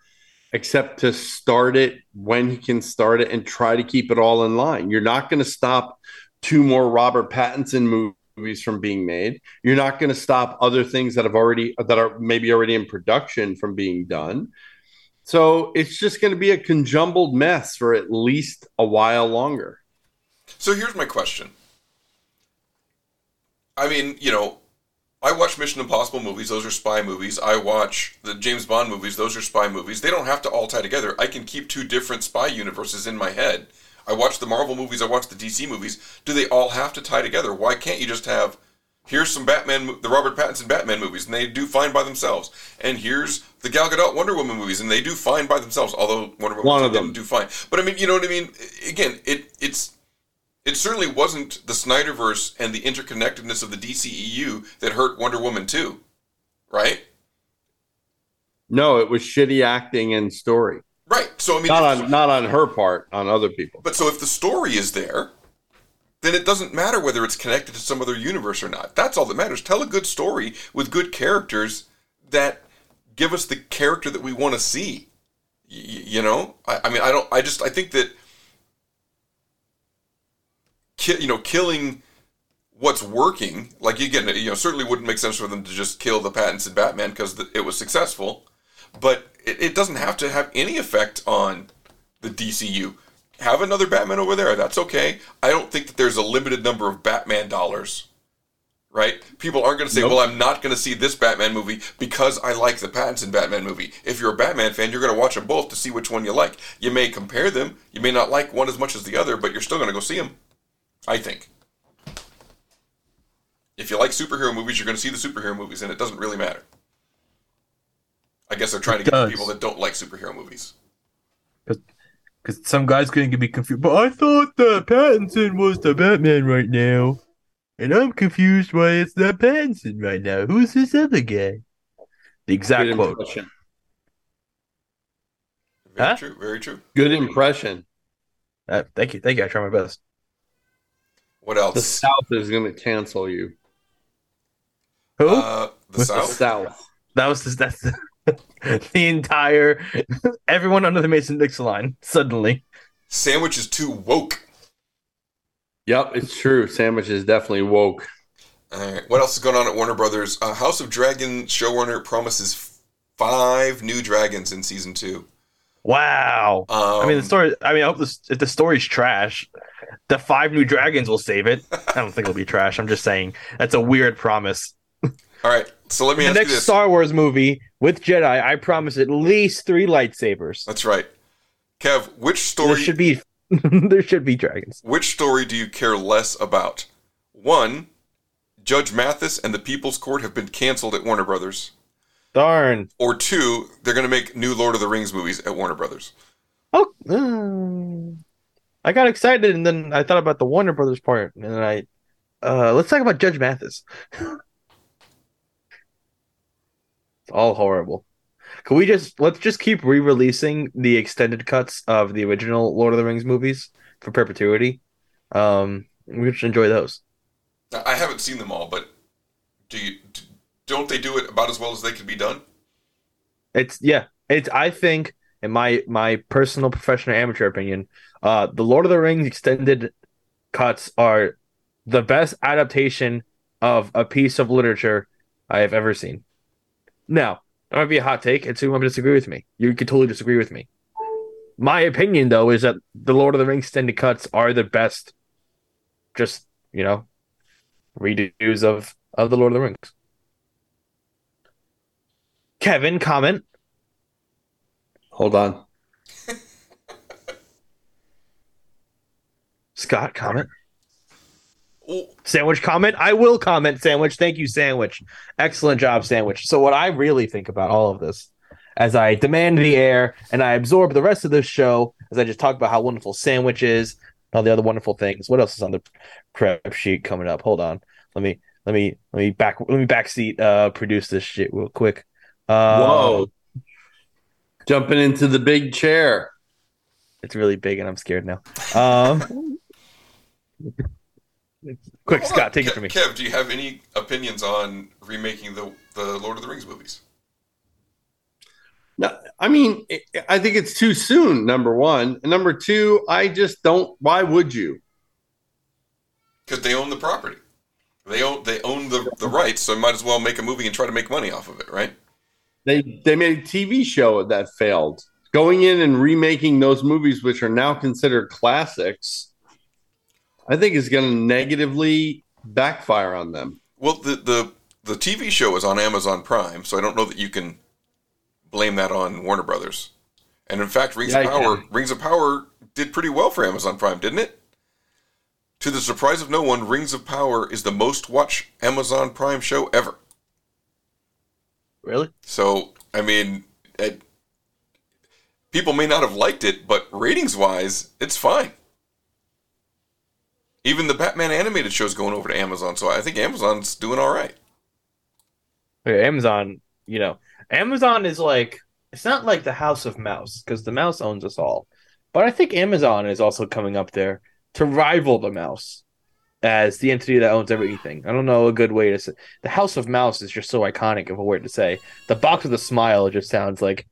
except to start it when he can start it and try to keep it all in line. You're not going to stop two more Robert Pattinson movies from being made. You're not going to stop other things that have already that are maybe already in production from being done. So it's just going to be a conjumbled mess for at least a while longer. So here's my question. I mean, you know, I watch Mission Impossible movies, those are spy movies. I watch the James Bond movies, those are spy movies. They don't have to all tie together. I can keep two different spy universes in my head. I watch the Marvel movies, I watch the DC movies. Do they all have to tie together? Why can't you just have here's some Batman, the Robert Pattinson Batman movies, and they do fine by themselves. And here's the Gal Gadot Wonder Woman movies, and they do fine by themselves. Although Wonder Woman One of them. do fine, but I mean, you know what I mean. Again, it it's it certainly wasn't the Snyderverse and the interconnectedness of the DCEU that hurt Wonder Woman 2, right? No, it was shitty acting and story. Right. So I mean, not on not on her part, on other people. But so if the story is there, then it doesn't matter whether it's connected to some other universe or not. That's all that matters. Tell a good story with good characters that give us the character that we want to see. Y- you know, I, I mean, I don't. I just I think that ki- you know killing what's working like again you know certainly wouldn't make sense for them to just kill the Pattinson batman because it was successful but it, it doesn't have to have any effect on the dcu have another batman over there that's okay. I don't think that there's a limited number of batman dollars right? People aren't going to say Nope. well i'm not going to see this batman movie because i like the pattinson batman movie. If you're a batman fan you're going to watch them both to see which one you like. You may compare them you may not like one as much as the other but you're still going to go see them I think. If you like superhero movies, you're going to see the superhero movies, and it doesn't really matter. I guess they're trying to It get the people that don't like superhero movies. Because some guy's going to be confused. But I thought that Pattinson was the Batman right now. And I'm confused why it's not Pattinson right now. Who's this other guy? The exact Good quote. impression. Very Huh? true. Very true. Good impression. Uh, thank you. Thank you. I try my best. What else? The South is going to cancel you. Who? Uh, the With South. South. That was the, that's the, the entire everyone under the Mason Dixon line suddenly. Sandwich is too woke. Yep, it's true. Sandwich is definitely woke. All right. What else is going on at Warner Brothers? Uh, House of Dragon showrunner promises five new dragons in season two. Wow. I mean, the Um, story. I mean, I hope this, if the story's trash, the five new dragons will save it. I don't think it'll be trash. I'm just saying that's a weird promise. All right. So let me the ask you next this. Star Wars movie with Jedi, I promise at least three lightsabers. That's right. Kev, which There story should be there should be dragons. Which story do you care less about? One, Judge Mathis and the People's Court have been canceled at Warner Brothers. Darn. Or two, they're going to make new Lord of the Rings movies at Warner Brothers. Oh, mm. I got excited and then I thought about the Warner Brothers part, and then I uh, let's talk about Judge Mathis. it's all horrible. Can we just let's just keep re-releasing the extended cuts of the original Lord of the Rings movies for perpetuity? Um, we should enjoy those. I haven't seen them all, but do you don't they do it about as well as they could be done? It's yeah. It's I think in my my personal professional amateur opinion, uh the Lord of the Rings extended cuts are the best adaptation of a piece of literature I have ever seen. Now, that might be a hot take, and so you might disagree with me. You could totally disagree with me. My opinion though is that the Lord of the Rings extended cuts are the best just, you know, redos of of the Lord of the Rings. Kevin, comment. Hold on. Scott, comment. Sandwich, comment. I will comment, Sandwich. Thank you, Sandwich. Excellent job, Sandwich. So, what I really think about all of this, as I demand the air and I absorb the rest of this show, as I just talk about how wonderful Sandwich is, all the other wonderful things. What else is on the prep sheet coming up? Hold on. Let me. let me let me back let me backseat uh produce this shit real quick. Um, Whoa. Jumping into the big chair. It's really big and I'm scared now. Um, quick, Hold Scott, on. take it from me. Kev, do you have any opinions on remaking the the Lord of the Rings movies? No, I mean, I- I think it's too soon. Number one, and number two, I just don't. Why would you? Because they own the property. They own they own the, the rights, so I might as well make a movie and try to make money off of it, right? They they made a TV show that failed. Going in and remaking those movies, which are now considered classics, I think is going to negatively backfire on them. Well, the, the the TV show is on Amazon Prime, so I don't know that you can blame that on Warner Brothers. And in fact, Rings Yeah, of Power. Rings of Power did pretty well for Amazon Prime, didn't it? To the surprise of no one, Rings of Power is the most watched Amazon Prime show ever. Really? So, I mean, it, people may not have liked it, but ratings wise, it's fine. Even the Batman animated show's going over to Amazon, so I think Amazon's doing all right. Okay, Amazon, you know, Amazon is like it's not like the House of Mouse because the mouse owns us all, but I think Amazon is also coming up there to rival the mouse as the entity that owns everything. I don't know a good way to say. The House of Mouse is just so iconic of a word to say. The box with a smile just sounds like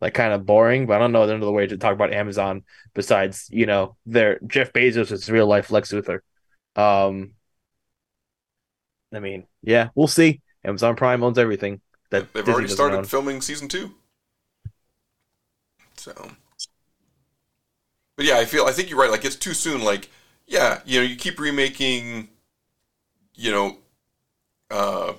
like kind of boring, but I don't know another way to talk about Amazon besides you know their Jeff Bezos is real life Lex Luthor. Um, I mean, yeah, we'll see. Amazon Prime owns everything. That They've Disney already started own. filming season two. So, but yeah, I feel I think you're right. Like it's too soon. Like, yeah, you know, you keep remaking, you know, uh,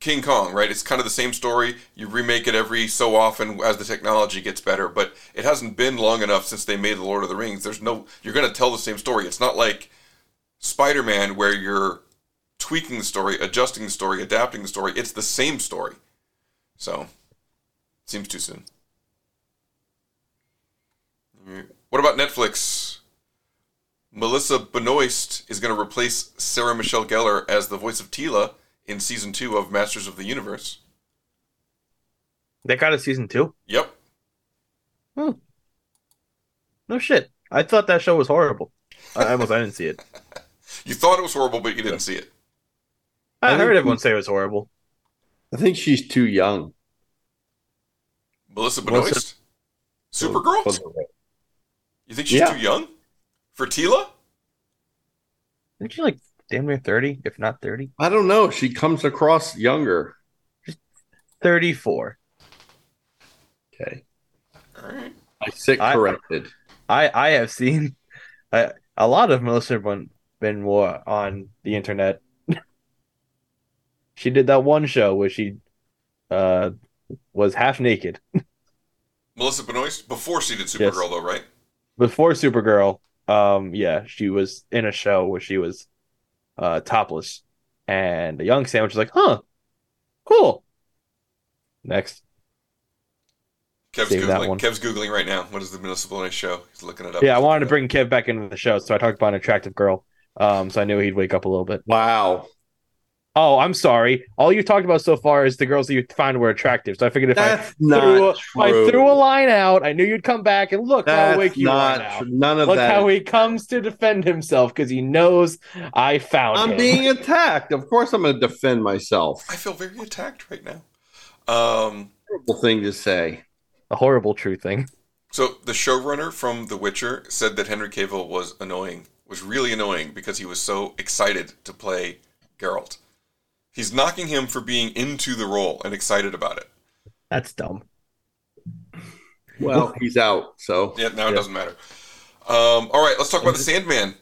King Kong, right? It's kind of the same story. You remake it every so often as the technology gets better, but it hasn't been long enough since they made the Lord of the Rings. There's no you're going to tell the same story. It's not like Spider-Man where you're tweaking the story, adjusting the story, adapting the story. It's the same story. So, seems too soon. What about Netflix? Melissa Benoist is going to replace Sarah Michelle Gellar as the voice of Teela in season two of Masters of the Universe. They got a season two. Yep. Hmm. No shit. I thought that show was horrible. I I almost I didn't see it. You thought it was horrible, but you didn't see it. I, I heard everyone say it was horrible. I think she's too young. Melissa Melissa- Benoist? Supergirl? You think she's Yeah. too young for Teela? Isn't she like damn near thirty, if not thirty? I don't know. She comes across younger. Thirty-four. Okay. All right. I sit I- corrected. I I have seen a lot of Melissa Ben Benoit on the internet. she did that one show where she uh was half naked Melissa Benoist before she did Yes. Supergirl, though, right? before Supergirl. Um, yeah, she was in a show where she was uh topless, and a young Sandwich was like, "Huh, cool." Next, Kev's Save that googling. one. Kev's googling right now. What is the municipal Benoist show? He's looking it up. yeah, I wanted to bring Kev back into the show, so I talked about an attractive girl. Um, so I knew he'd wake up a little bit. Wow. Oh, I'm sorry. All you talked about so far is the girls that you found were attractive. So I figured if That's I not threw, a, if I threw a line out, I knew you'd come back and look how That's awake you not are now. true. None of look that. how he comes to defend himself because he knows I found him. I'm him. being attacked. Of course, I'm going to defend myself. I feel very attacked right now. Um, Horrible thing to say. a horrible true thing. so the showrunner from The Witcher said that Henry Cavill was annoying, was really annoying because he was so excited to play Geralt. He's knocking him for being into the role and excited about it. That's dumb. Well, he's out. So Yeah, now it doesn't matter. Um, all right, let's talk about the Sandman.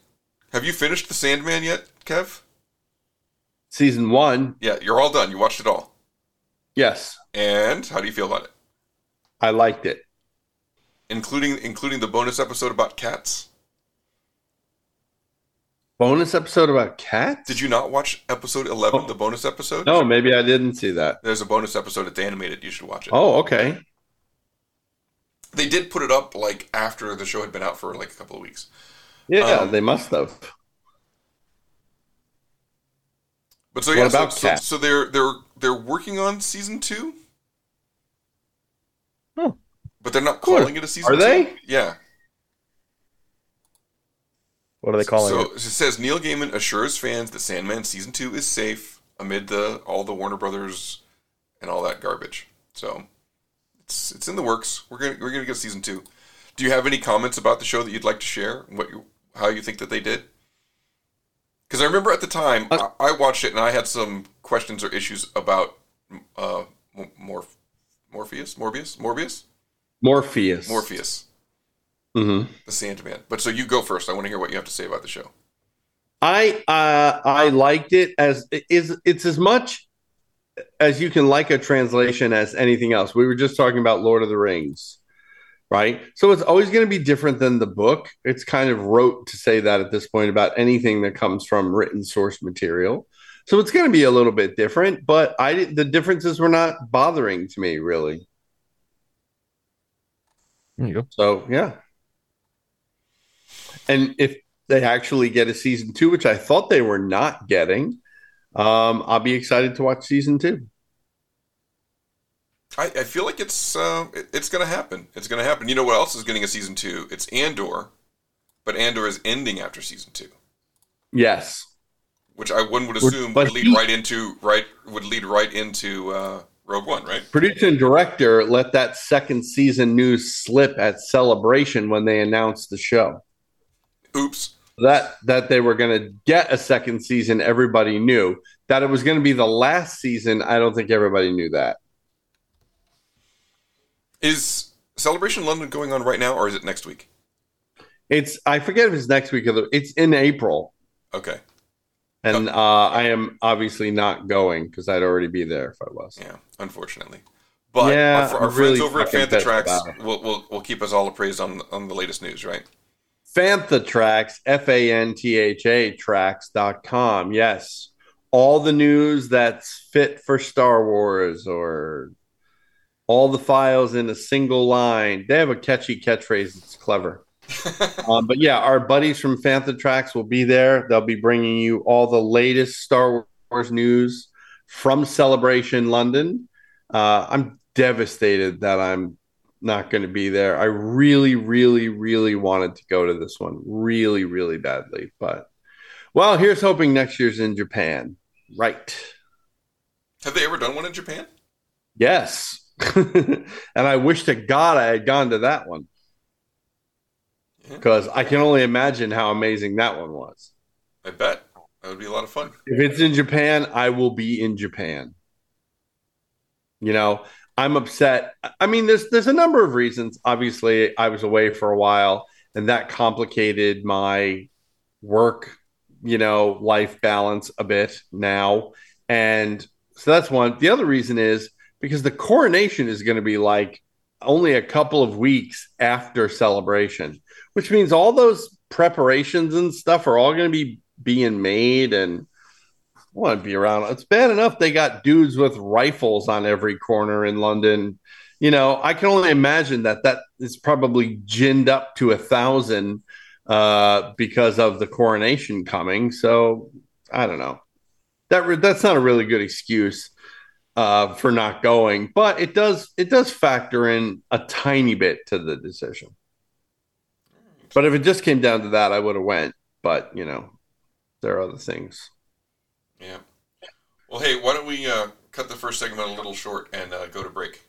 Have you finished the Sandman yet, Kev? season one, Yeah, you're all done. You watched it all. yes, And how do you feel about it? I liked it. Including including the bonus episode about cats. Bonus episode about cats. Did you not watch episode 11, the bonus episode? No, maybe I didn't see that. There's a bonus episode. It's animated. You should watch it. Oh, okay. They did put it up like after the show had been out for like a couple of weeks. Yeah, Um, they must have. But so What yeah, about so, so, so they're they're they're working on season two. Oh. But they're not calling it a season. Are they? Yeah. What are they calling so it? So it says Neil Gaiman assures fans that Sandman season two is safe amid the all the Warner Brothers and all that garbage. So it's it's in the works. We're gonna we're gonna get season two. Do you have any comments about the show that you'd like to share? What you how you think that they did? Because I remember at the time I, I watched it and I had some questions or issues about uh Mor- Morpheus Morbius Morbius Morpheus. Morpheus Mm-hmm. the Sandman. But so you go first. I want to hear what you have to say about the show. I uh, I liked it as is it's as much as you can like a translation as anything else. We were just talking about Lord of the Rings, right? So it's always going to be different than the book. It's kind of rote to say that at this point about anything that comes from written source material. So it's going to be a little bit different, but I the differences were not bothering to me really. There you go. So yeah. And if they actually get a season two, which I thought they were not getting, um, I'll be excited to watch season two. I, I feel like it's uh, it- it's going to happen. It's going to happen. You know what else is getting a season two? It's Andor, but Andor is ending after season two, Yes. which I one would assume but would lead he- right into right would lead right into uh, Rogue One, right? Producer and director let that second season news slip at Celebration when they announced the show. Oops. That that they were going to get a second season, everybody knew. That it was going to be the last season, I don't think everybody knew that. Is Celebration London going on right now, or is it next week? It's I forget if it's next week or the, it's in April. Okay. And uh, I am obviously not going because I'd already be there if I was. Yeah, unfortunately. But Yeah, our, our friends really over at Fantha pissed Tracks will, will will keep us all appraised on on the latest news, right? Fantha Tracks, F A N T H A tracks.com. Yes. All the news that's fit for Star Wars or all the files in a single line. They have a catchy catchphrase. It's clever. um, but yeah, our buddies from Fantha Tracks will be there. They'll be bringing you all the latest Star Wars news from Celebration London. Uh, I'm devastated that I'm not going to be there. I really, really, really wanted to go to this one, really, really badly. But well, here's hoping next year's in Japan. Right. Have they ever done one in Japan? Yes. and I wish to God I had gone to that one because I can only imagine how amazing that one was. I bet that would be a lot of fun. If it's in Japan, I will be in Japan. You know, I'm upset. I mean, there's there's a number of reasons. Obviously, I was away for a while, and that complicated my work, you know, life balance a bit now. And so that's one. The other reason is because the coronation is going to be like only a couple of weeks after celebration, which means all those preparations and stuff are all going to be being made and want to be around. It's bad enough they got dudes with rifles on every corner in London. You know, I can only imagine that that is probably ginned up to a thousand uh, because of the coronation coming. So I don't know. That re- that's not a really good excuse uh, for not going, but it does it does factor in a tiny bit to the decision. But if it just came down to that, I would have went. But you know, there are other things. Yeah. Well, hey, why don't we uh, cut the first segment a little short and uh, go to break?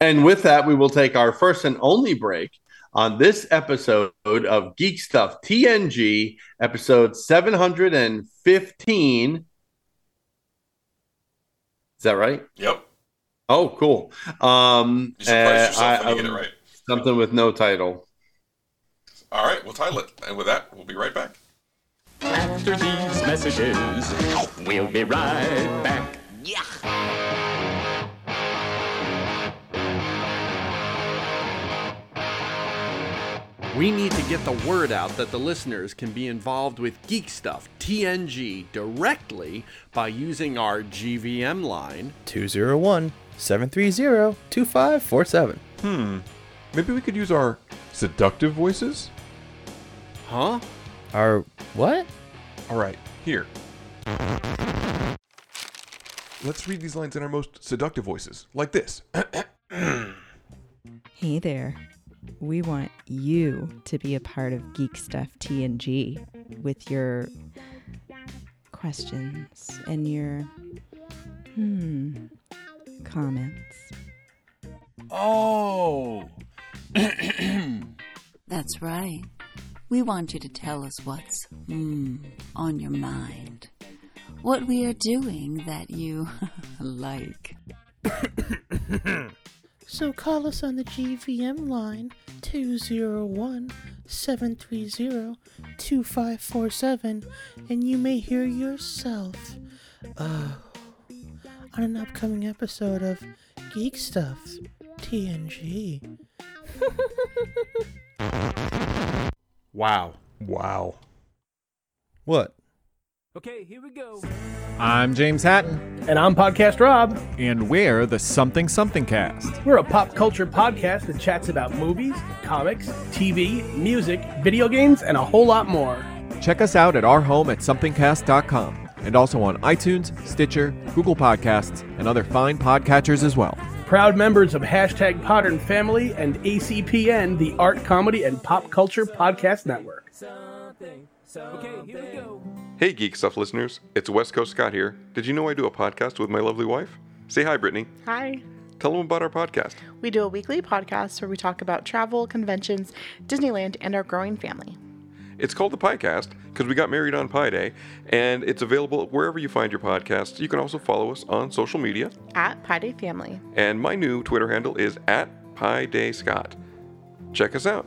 And with that, we will take our first and only break on this episode of Geek Stuff TNG, episode 715. Is that right? Yep. Oh, cool. Um, You surprised yourself uh, when you get it right. Something with no title. All right, we'll title it. And with that, we'll be right back. After these messages, we'll be right back. We need to get the word out that the listeners can be involved with Geek Stuff TNG directly by using our GVM line 201 730 2547. Hmm. Maybe we could use our seductive voices? Huh? Our what? All right, here. let's read these lines in our most seductive voices, like this. Hey there. We want you to be a part of Geek Stuff TNG with your questions and your hmm comments. Oh. That's right. We want you to tell us what's mm, on your mind. What we are doing that you like. So call us on the GVM line 201 730 2547 and you may hear yourself uh, on an upcoming episode of Geek Stuff TNG. Wow. Wow. What? Okay, here we go. I'm James Hatton. And I'm Podcast Rob. And we're the Something Something Cast. We're a pop culture podcast that chats about movies, comics, TV, music, video games, and a whole lot more. Check us out at our home at somethingcast.com and also on iTunes, Stitcher, Google Podcasts, and other fine podcatchers as well. Proud members of hashtag Podern Family and ACPN, the Art, Comedy, and Pop Culture Podcast Network. Okay, here we go. Hey, Geek Stuff listeners, it's West Coast Scott here. Did you know I do a podcast with my lovely wife? Say hi, Brittany. Hi. Tell them about our podcast. We do a weekly podcast where we talk about travel, conventions, Disneyland, and our growing family. It's called the Piecast because we got married on Pi Day, and it's available wherever you find your podcasts. You can also follow us on social media, At Pi Day Family. and my new Twitter handle is at Pi Day Scott. Check us out.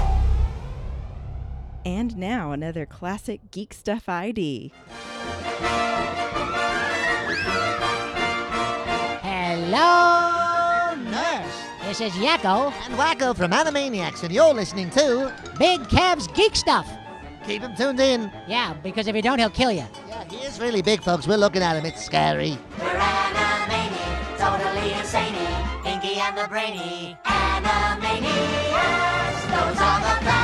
And now another classic Geek Stuff ID. Hello, nurse. This is Yakko and Wakko from Animaniacs, and you're listening to Big Kev's Geek Stuff. Keep him tuned in. Yeah, because if you don't, he'll kill you. Yeah, he is really big, folks. We're looking at him. It's scary. We're Animaniacs, totally insane. Inky and the Brainy. Animaniacs, those are the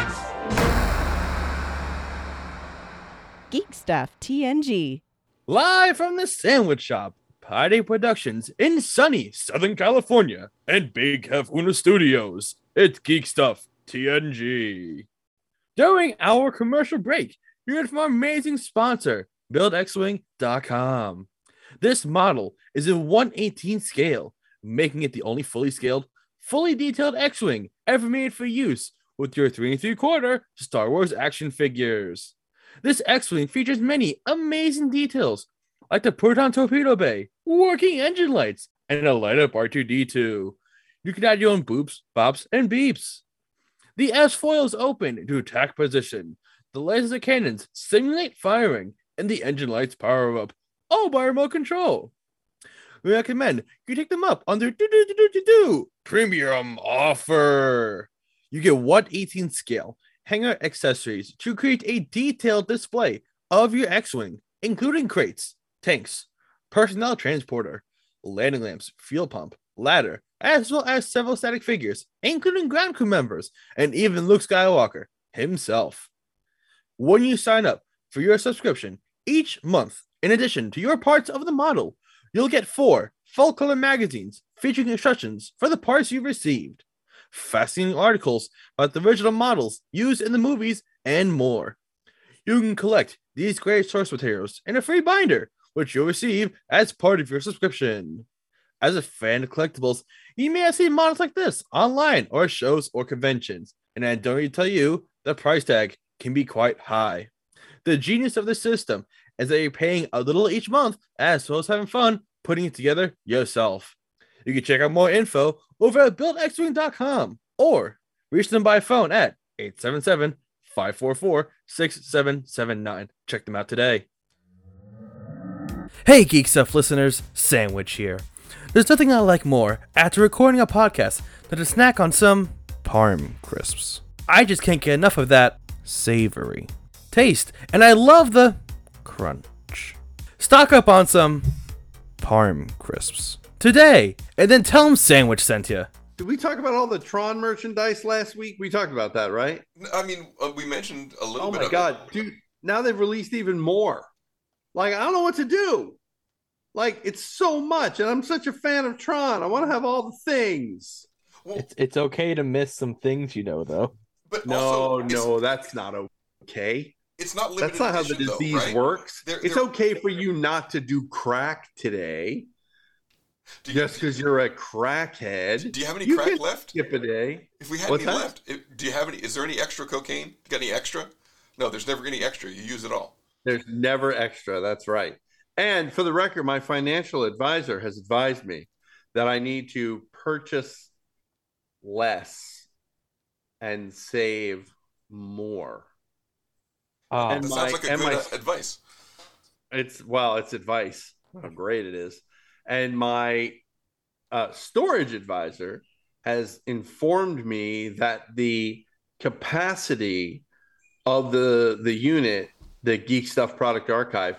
Geek Stuff TNG. Live from the Sandwich Shop, Day Productions in sunny Southern California and Big Cafuna Studios. It's Geek Stuff TNG. During our commercial break, you heard from our amazing sponsor, BuildXWing.com. This model is in 118 scale, making it the only fully scaled, fully detailed X-Wing ever made for use with your 3 and 3 quarter Star Wars action figures. This X-Wing features many amazing details, like the proton torpedo bay, working engine lights, and a light up R2D2. You can add your own boops, bops, and beeps. The S foil is open to attack position. The laser cannons simulate firing, and the engine lights power up, all by remote control. We recommend you take them up on their do do do do do premium offer. You get 118 scale hangar accessories to create a detailed display of your X-Wing, including crates, tanks, personnel transporter, landing lamps, fuel pump, ladder, as well as several static figures, including ground crew members, and even Luke Skywalker himself. When you sign up for your subscription each month, in addition to your parts of the model, you'll get four full color magazines featuring instructions for the parts you've received fascinating articles about the original models used in the movies, and more. You can collect these great source materials in a free binder which you'll receive as part of your subscription. As a fan of collectibles, you may have seen models like this online or shows or conventions, and I don't need to tell you the price tag can be quite high. The genius of this system is that you're paying a little each month as well as having fun putting it together yourself. You can check out more info over at buildxwing.com or reach them by phone at 877 544 6779. Check them out today. Hey, Geek Stuff listeners, Sandwich here. There's nothing I like more after recording a podcast than to snack on some Parm crisps. I just can't get enough of that savory taste, and I love the crunch. Stock up on some Parm crisps today, and then tell them Sandwich sent you. Did we talk about all the Tron merchandise last week? We talked about that, right? I mean, uh, we mentioned a little bit. Oh bit my of god, dude! Now they've released even more. Like I don't know what to do. Like it's so much, and I'm such a fan of Tron. I want to have all the things. It's it's okay to miss some things, you know, though. But no, no, that's not okay. It's not limited That's not how the edition, though, disease right? works. They're- it's they're- okay for you not to do crack today, just because you're a crackhead. Do you have any You crack can left? Skip a day. If we had What's any that? left, if, do you have any? Is there any extra cocaine? You got any extra? No, there's never any extra. You use it all. There's never extra. That's right. And for the record, my financial advisor has advised me that I need to purchase less and save more. Ah, And that my- sounds like a good my- uh, advice. It's well, it's advice. How great it is. And my uh, storage advisor has informed me that the capacity of the the unit, the Geek Stuff Product Archive,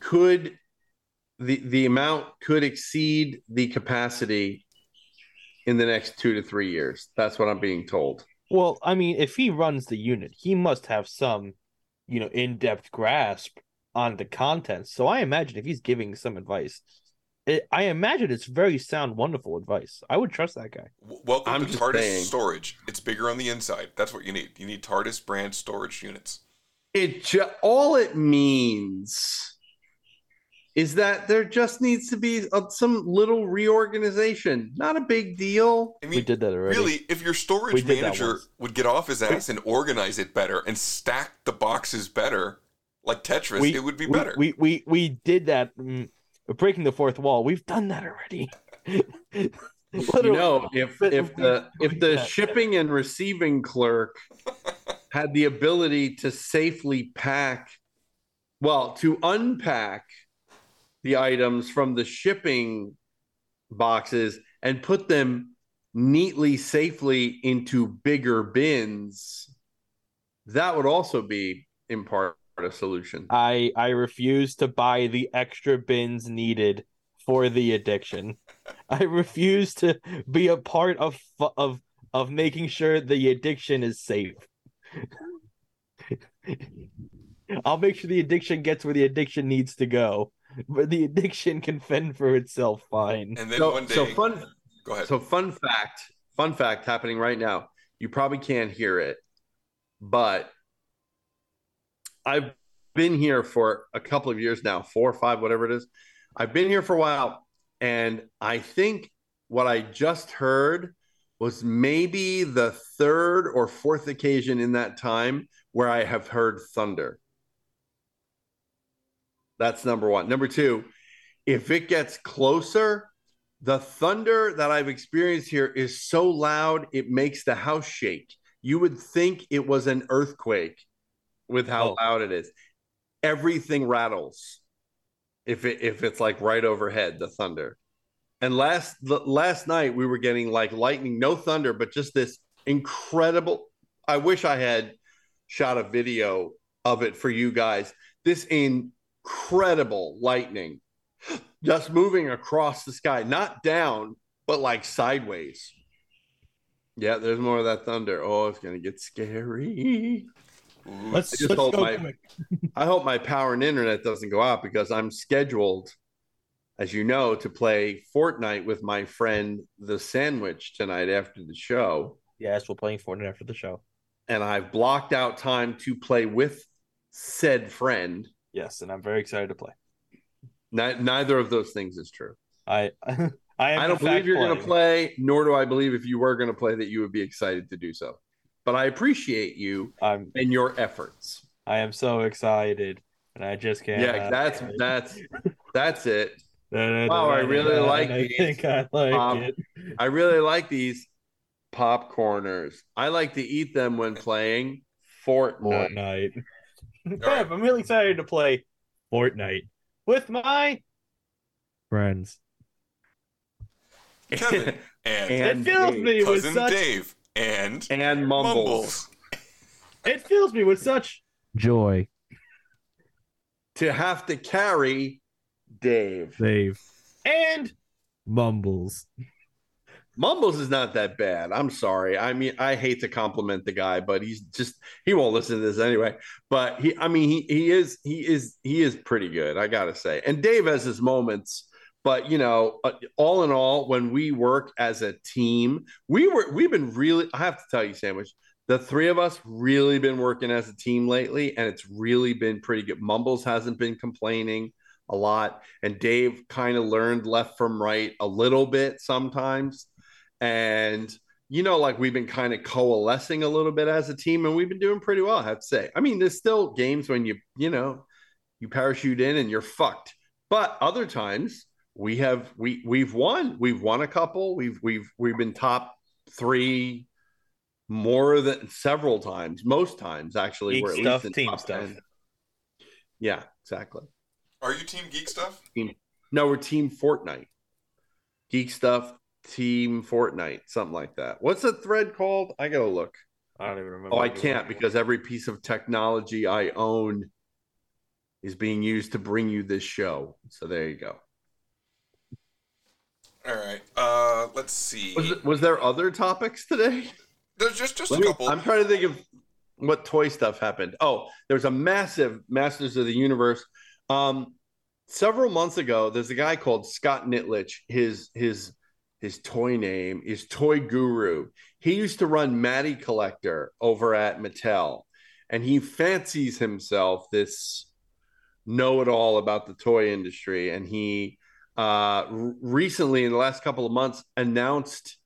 could the the amount could exceed the capacity in the next two to three years. That's what I'm being told. Well, I mean, if he runs the unit, he must have some, you know, in-depth grasp on the contents. So I imagine if he's giving some advice, it, I imagine it's very sound, wonderful advice. I would trust that guy. W- Welcome I'm to TARDIS saying. storage. It's bigger on the inside. That's what you need. You need TARDIS brand storage units. It ju- all it means is that there just needs to be uh, some little reorganization. Not a big deal. I mean, did that already. Really, if your storage manager would get off his ass and organize it better and stack the boxes better, like Tetris, it would be we- better. We we we did that. Breaking the fourth wall. We've done that already. You know, if if the if the shipping and receiving clerk had the ability to safely pack, well, to unpack the items from the shipping boxes and put them neatly, safely into bigger bins, that would also be in part a solution. I I refuse to buy the extra bins needed for the addiction. I refuse to be a part of of of making sure the addiction is safe. I'll make sure the addiction gets where the addiction needs to go, but the addiction can fend for itself fine. And then so, one day, so fun. Go ahead. So fun fact, fun fact happening right now. You probably can't hear it, but I've been here for a couple of years now, four or five, whatever it is. I've been here for a while, and I think what I just heard was maybe the third or fourth occasion in that time where I have heard thunder. That's number one. Number two, if it gets closer, the thunder that I've experienced here is so loud it makes the house shake. You would think it was an earthquake with how oh. loud it is. Everything rattles if it if it's like right overhead, the thunder. And last last night we were getting like lightning, no thunder, but just this incredible. I wish I had shot a video of it for you guys. This incredible lightning just moving across the sky, not down, but like sideways. Yeah, there's more of that thunder. Oh, it's gonna get scary. Mm-hmm. Let's- I just let's hope go my quick. I hope my power and internet doesn't go out because I'm scheduled, as you know, to play Fortnite with my friend the Sandwich tonight after the show. Yes, we're playing Fortnite after the show. And I've blocked out time to play with said friend. Yes, and I'm very excited to play. Ni- neither of those things is true. I I, I don't believe you're going to play, nor do I believe if you were going to play that you would be excited to do so. But I appreciate you I'm, and your efforts. I am so excited, and I just can't. Yeah, that's that's that's it. Wow, Wow, I really like I these. think I like Um, it. I really like these popcorners. I like to eat them when playing Fortnite. Fortnite. Bev, I'm really excited to play Fortnite with my friends. Kevin and, And it fills Dave. me with cousin such Dave and and Mumbles. it fills me with such joy, to have to carry Dave. Dave, and Mumbles. Mumbles is not that bad. I'm sorry. I mean, I hate to compliment the guy, but he's just he won't listen to this anyway. But he, I mean, he he is he is he is pretty good. I gotta say. And Dave has his moments, but you know, uh, all in all, when we work as a team, we were we've been really. I have to tell you, Sandwich. The three of us really been working as a team lately, and it's really been pretty good. Mumbles hasn't been complaining a lot, and Dave kind of learned left from right a little bit sometimes. And you know, like we've been kind of coalescing a little bit as a team, and we've been doing pretty well, I have to say. I mean, there's still games when you, you know, you parachute in and you're fucked. But other times we have we we've won. We've won a couple. We've we've we've been top three more than several times, most times actually. Geek we're at stuff, least in team top stuff. 10. Yeah, exactly. Are you Team Geek Stuff? Team, no, we're Team Fortnite. Geek stuff, Team Fortnite, something like that. What's the thread called? I gotta look. I don't even remember. Oh, I can't because every piece of technology I own is being used to bring you this show. So there you go. All right. Uh, let's see. Was, it- was there other topics today? There's just just Let a me- couple. I'm trying to think of what toy stuff happened. Oh, there's a massive Masters of the Universe. Um, several months ago, there's a guy called Scott Neitlich. His his his toy name is Toy Guru. He used to run Matty Collector over at Mattel, and he fancies himself this know-it-all about the toy industry. And he uh, recently, in the last couple of months, announced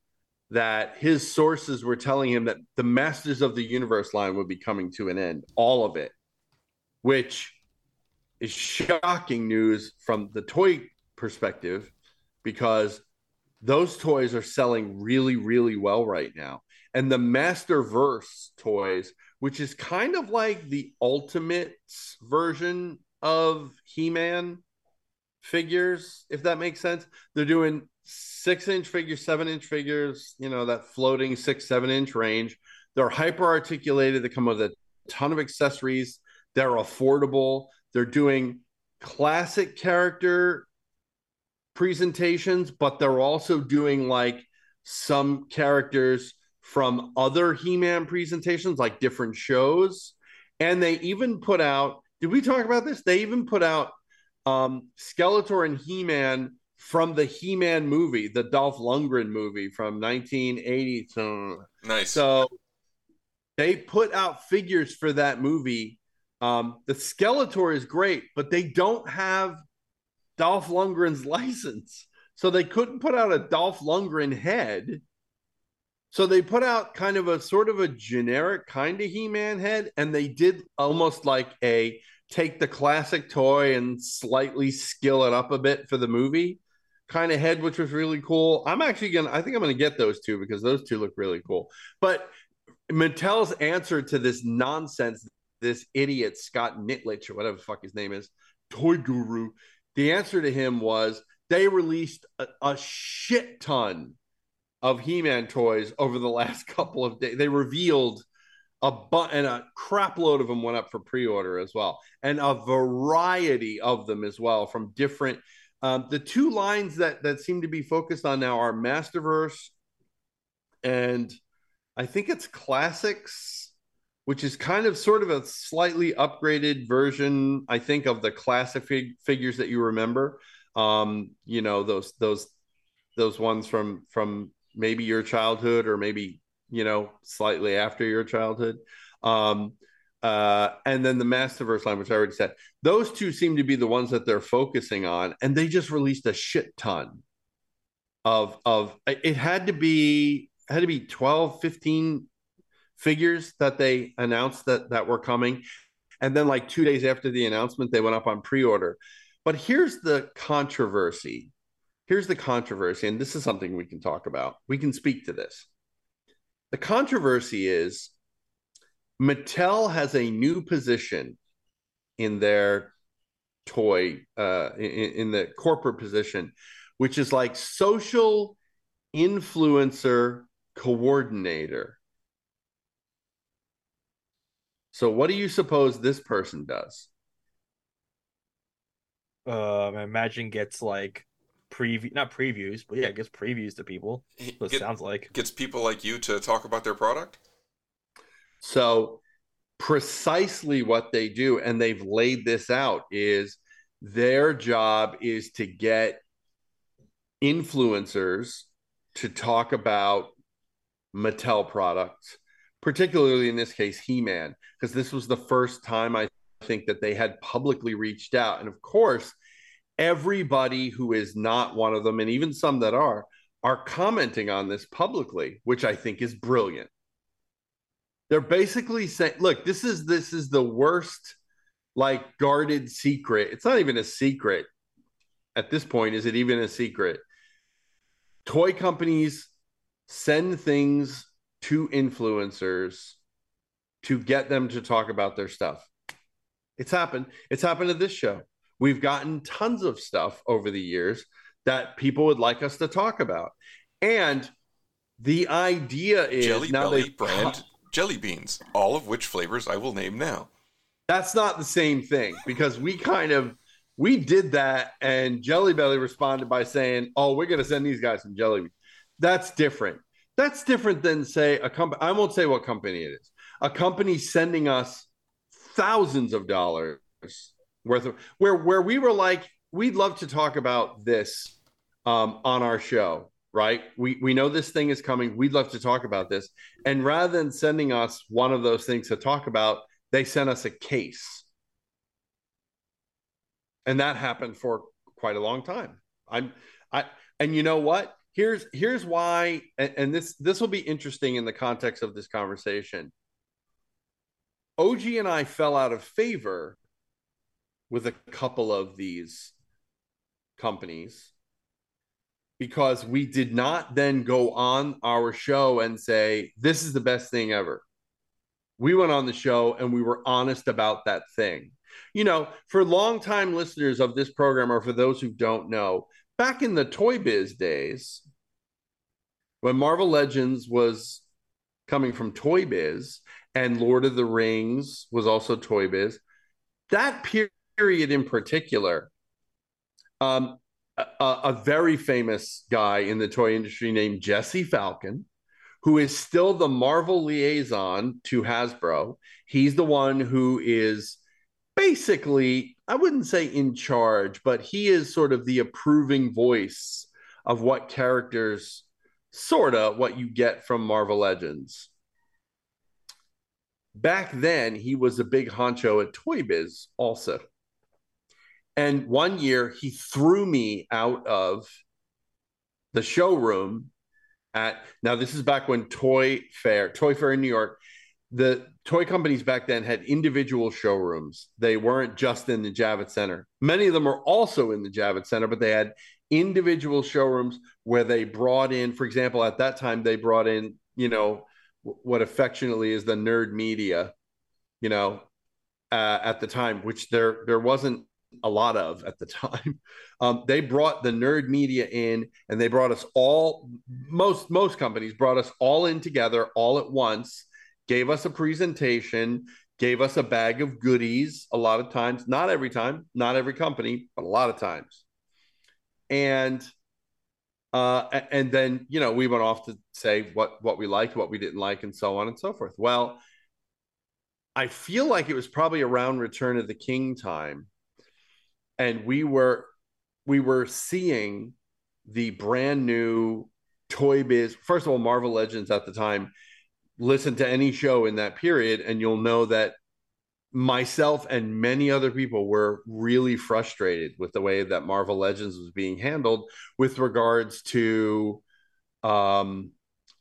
that his sources were telling him that the Masters of the Universe line would be coming to an end, all of it, which is shocking news from the toy perspective because those toys are selling really, really well right now. And the Masterverse toys, which is kind of like the ultimate version of He Man figures, if that makes sense. They're doing six inch figures, seven inch figures, you know, that floating six, seven inch range. They're hyper articulated. They come with a ton of accessories. They're affordable. They're doing classic character presentations, but they're also doing like some characters from other He Man presentations, like different shows. And they even put out, did we talk about this? They even put out um, Skeletor and He Man from the He Man movie, the Dolph Lundgren movie from 1980. So, nice. So they put out figures for that movie. Um, the Skeletor is great, but they don't have Dolph Lundgren's license. So they couldn't put out a Dolph Lundgren head. So they put out kind of a sort of a generic kind of He-Man head, and they did almost like a take the classic toy and slightly skill it up a bit for the movie kind of head, which was really cool. I'm actually gonna I think I'm gonna get those two because those two look really cool. But Mattel's answer to this nonsense, this idiot Scott Neitlich or whatever the fuck his name is, Toy Guru, the answer to him was they released a, a shit ton of He-Man toys over the last couple of days. They revealed a bu- and a crap load of them went up for pre-order as well, and a variety of them as well from different. Um, the two lines that that seem to be focused on now are Masterverse, and I think it's Classics, which is kind of sort of a slightly upgraded version, I think, of the classic fig- figures that you remember. Um, you know those those those ones from from maybe your childhood or maybe you know slightly after your childhood. Um, uh, and then the Masterverse line, which I already said. Those two seem to be the ones that they're focusing on, and they just released a shit ton of of. It had to be had to be 12, 15 figures that they announced that that were coming, and then like two days after the announcement, they went up on pre-order. But here's the controversy. Here's the controversy, and this is something we can talk about. We can speak to this. The controversy is Mattel has a new position in their toy, uh, in, in the corporate position, which is like social influencer coordinator. So, what do you suppose this person does? Um, I imagine gets like preview, not previews, but yeah, it gets previews to people. What it Get- sounds like. Gets people like you to talk about their product. So, precisely what they do, and they've laid this out, is their job is to get influencers to talk about Mattel products, particularly in this case, He Man, because this was the first time I think that they had publicly reached out. And of course, everybody who is not one of them, and even some that are, are commenting on this publicly, which I think is brilliant. They're basically saying, look, this is this is the worst like guarded secret. It's not even a secret at this point. Is it even a secret? Toy companies send things to influencers to get them to talk about their stuff. It's happened. It's happened at this show. We've gotten tons of stuff over the years that people would like us to talk about. And the idea is Jelly now Belly they brand jelly beans, all of which flavors I will name now. that's not the same thing because we kind of we did that and Jelly Belly responded by saying, "Oh, we're going to send these guys some jelly." beans." That's different. That's different than say a company. I won't say what company it is. A company sending us thousands of dollars worth of where where we were like, we'd love to talk about this um, on our show, right? We we know this thing is coming. We'd love to talk about this, and rather than sending us one of those things to talk about, they sent us a case, and that happened for quite a long time. I'm I and you know what? Here's here's why, and, and this this will be interesting in the context of this conversation. OG and I fell out of favor with a couple of these companies because we did not then go on our show and say, This is the best thing ever. We went on the show and we were honest about that thing. You know, for longtime listeners of this program, or for those who don't know, back in the Toy Biz days, when Marvel Legends was coming from Toy Biz and Lord of the Rings was also Toy Biz, that period in particular, um, a, a very famous guy in the toy industry named Jesse Falcon, who is still the Marvel liaison to Hasbro. He's the one who is basically, I wouldn't say in charge, but he is sort of the approving voice of what characters, sort of what you get from Marvel Legends. Back then, he was a big honcho at Toy Biz also. And one year he threw me out of the showroom at now this is back when Toy Fair, Toy Fair in New York, the toy companies back then had individual showrooms. They weren't just in the Javits Center. Many of them were also in the Javits Center, but they had individual showrooms where they brought in, for example, at that time they brought in, you know, what affectionately is the nerd media, you know, uh, at the time, which there there wasn't a lot of at the time. Um, they brought the nerd media in, and they brought us all. Most most companies brought us all in together all at once, gave us a presentation, gave us a bag of goodies. A lot of times, not every time, not every company, but a lot of times, and. Uh, and then you know we went off to say what what we liked, what we didn't like, and so on and so forth. Well, I feel like it was probably around Return of the King time and we were we were seeing the brand new toy biz. First of all marvel legends at the time listen to any show in that period and you'll know that myself and many other people were really frustrated with the way that Marvel Legends was being handled with regards to um,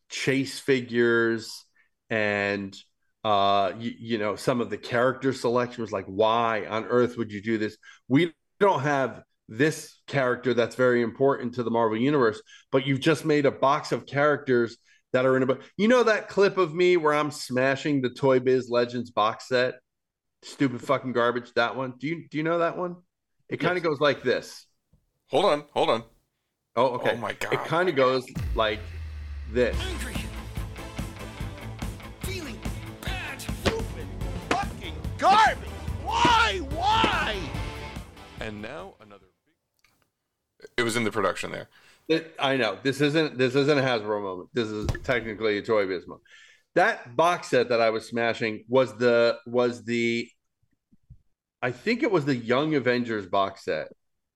chase figures and uh you, you know some of the character selection was like why on earth would you do this? We don't have this character that's very important to the marvel universe but you've just made a box of characters that are in a book you know that clip of me where i'm smashing the toy biz legends box set? Stupid fucking garbage that one. Do you do you know that one? It kind of goes like this. Hold on hold on. Oh okay. Oh my God. it kind of goes like this. Fucking garbage! Why? Why? And now another. It was in the production there. It- I know this isn't this isn't a Hasbro moment. This is technically a Toy Biz moment. That box set that I was smashing was the was the I think it was the Young Avengers box set.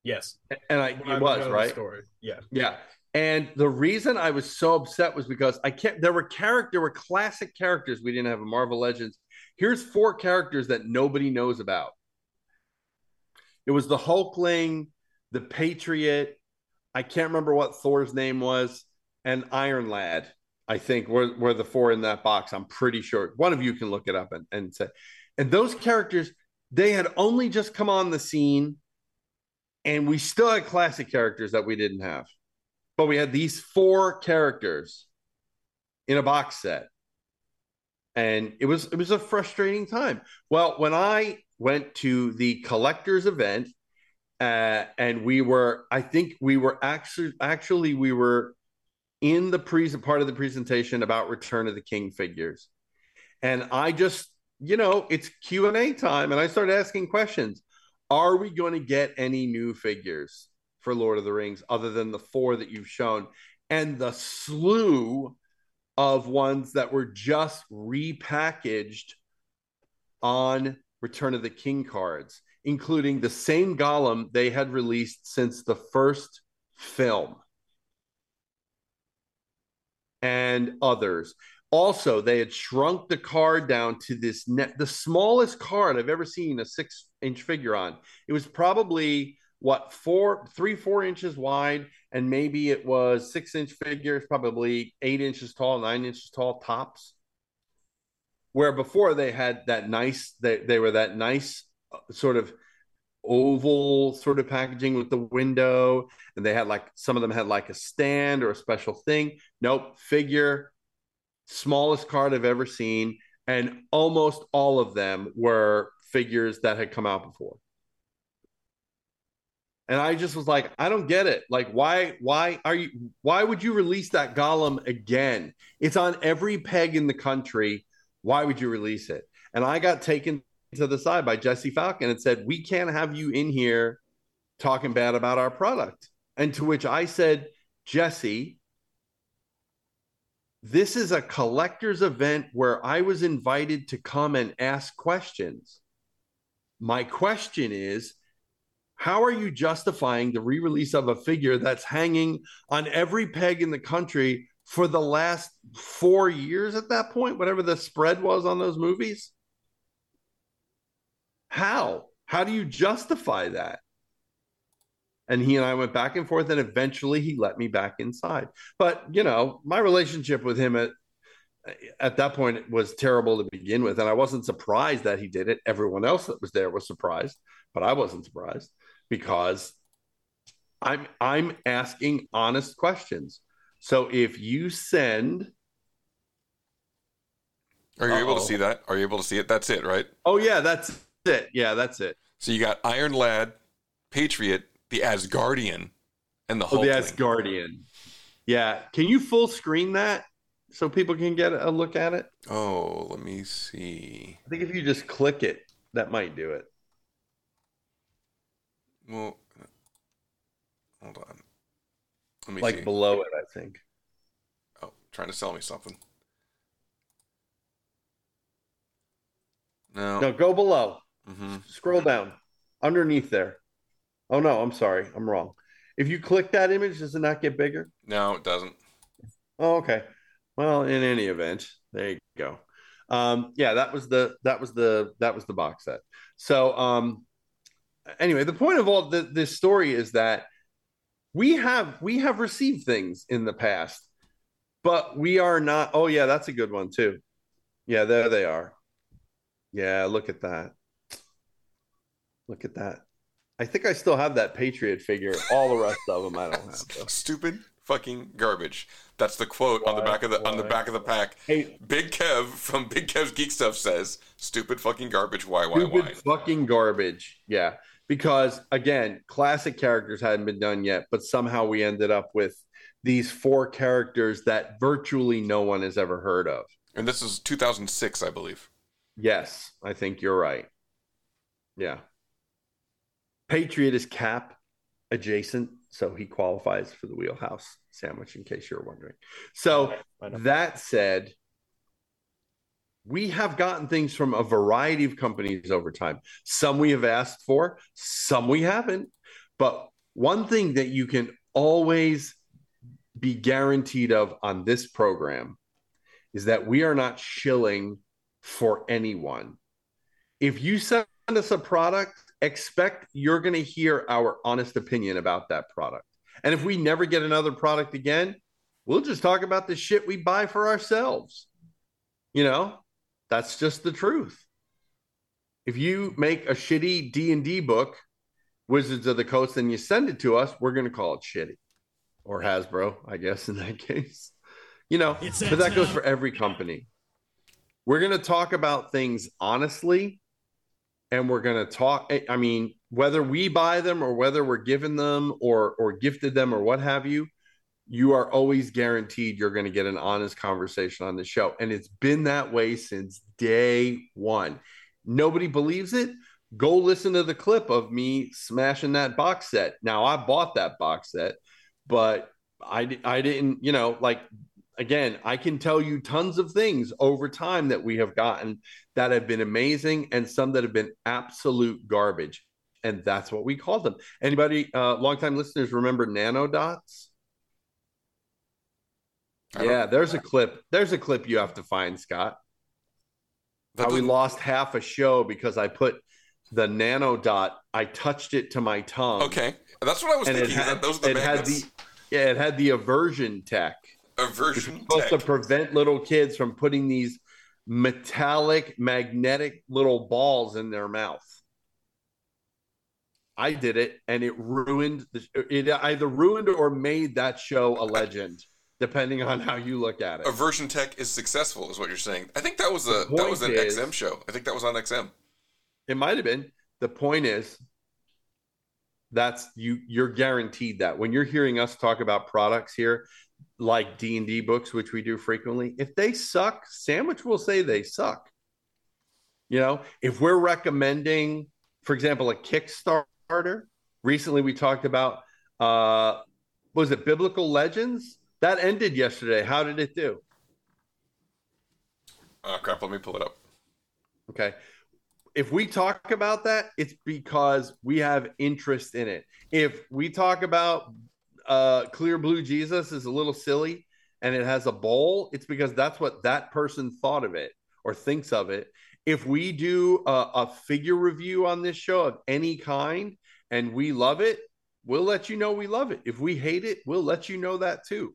Yes. And I When I it was, know right? story. Yeah. Yeah. And the reason I was so upset was because I kept there were character there were classic characters we didn't have in Marvel Legends. Here's four characters that nobody knows about. It was the Hulkling, the Patriot, I can't remember what Thor's name was, and Iron Lad, I think were, were the four in that box. I'm pretty sure. One of you can look it up and, and say. And those characters, they had only just come on the scene, and we still had classic characters that we didn't have. But we had these four characters in a box set. And it was it was a frustrating time. Well, when I went to the collectors event uh, and we were i think we were actually actually we were in the pre part of the presentation about return of the king figures. And i just you know it's q&a time and i started asking questions. Are we going to get any new figures for lord of the rings other than the four that you've shown and the slew of ones that were just repackaged on return of the king cards including the same Gollum they had released since the first film and others. Also, they had shrunk the card down to this net, the smallest card I've ever seen a six inch figure on. It was probably what four, three, four inches wide, and maybe it was six inch figures, probably eight inches tall, nine inches tall tops. Where before they had that nice, they, they were that nice uh, sort of oval sort of packaging with the window and they had like some of them had like a stand or a special thing. Nope figure smallest card i've ever seen and almost all of them were figures that had come out before. And i just was like i don't get it. Like why why are you why would you release that Gollum again? It's on every peg in the country why would you release it and i got taken to the side by Jesse Falcon and said, We can't have you in here talking bad about our product. And to which I said, Jesse, this is a collector's event where I was invited to come and ask questions. My question is, how are you justifying the re release of a figure that's hanging on every peg in the country for the last four years at that point, whatever the spread was on those movies? How? How do you justify that? And he and I went back and forth, and eventually he let me back inside. But you know, my relationship with him at at that point was terrible to begin with, and I wasn't surprised that he did it. Everyone else that was there was surprised, but I wasn't surprised because I'm I'm asking honest questions. So if you send Are you able Uh-oh. to see that? Are you able to see it? That's it, right? Oh yeah, that's it. Yeah, that's it. So you got Iron Lad, Patriot, the Asgardian, and the Oh, the Asgardian. Yeah. Can you full screen that so people can get a look at it? Oh, let me see. I think if you just click it, that might do it. Well, hold on. Like see. below it, I think. Oh, trying to sell me something. No. No, go below. Mhm. Scroll down. Underneath there. Oh no, I'm sorry. I'm wrong. If you click that image, does it not get bigger? No, it doesn't. Oh, okay. Well, in any event, there you go. Um, yeah, that was the that was the that was the box set. So um, anyway, the point of all the, this story is that we have we have received things in the past, but we are not. Oh yeah, that's a good one too. Yeah, there they are. Yeah, look at that. Look at that. I think I still have that Patriot figure. All the rest of them I don't have. Though. Stupid fucking garbage. That's the quote on the back of the on the back of the pack. Hey, Big Kev from Big Kev's Geek Stuff says, "Stupid fucking garbage. Why? Why? Stupid Why?" fucking garbage. Yeah. Because again, classic characters hadn't been done yet, but somehow we ended up with these four characters that virtually no one has ever heard of. And this is 2006, I believe. Yes, I think you're right. Yeah. Patriot is cap adjacent, so he qualifies for the wheelhouse sandwich, in case you're wondering. So that said, we have gotten things from a variety of companies over time. Some we have asked for, some we haven't. But one thing that you can always be guaranteed of on this program is that we are not shilling for anyone. If you send us a product, expect you're going to hear our honest opinion about that product. And if we never get another product again, we'll just talk about the shit we buy for ourselves. You know, that's just the truth. If you make a shitty D&D book, Wizards of the Coast, and you send it to us, we're going to call it shitty. Or Hasbro, I guess, in that case. You know, but that that goes for every company. We're going to talk about things honestly, and we're going to talk. I- I mean, whether we buy them or whether we're given them or or gifted them or what have you, you are always guaranteed you're going to get an honest conversation on the show, and it's been that way since day one. Nobody believes it. Go listen to the clip of me smashing that box set. Now I bought that box set, but I I didn't. You know, like again, I can tell you tons of things over time that we have gotten that have been amazing and some that have been absolute garbage. And that's what we called them. Anybody, uh, longtime listeners, remember nano dots? Yeah, there's a clip. There's a clip you have to find, Scott. How we lost half a show because I put the nano dot. I touched it to my tongue. Okay, that's what I was and it thinking. had, Those the it had magnets. the yeah, it had the aversion tech. Aversion supposed tech. to prevent little kids from putting these metallic, magnetic little balls in their mouth. I did it, and it ruined. The, it either ruined or made that show a legend, depending on how you look at it. Aversion Tech is successful, is what you're saying. I think that was a that was an is- XM show. I think that was on XM. It might have been. The point is, that's you. You're guaranteed that when you're hearing us talk about products here, like D and D books, which we do frequently, if they suck, Sandwich will say they suck. You know, if we're recommending, for example, a Kickstarter. Recently, we talked about uh, was it Biblical Legends that ended yesterday? How did it do? Oh crap! Let me pull it up. Okay. If we talk about that, it's because we have interest in it. If we talk about uh, Clear Blue Jesus is a little silly and it has a bowl, it's because that's what that person thought of it or thinks of it. If we do a, a figure review on this show of any kind and we love it, we'll let you know we love it. If we hate it, we'll let you know that too.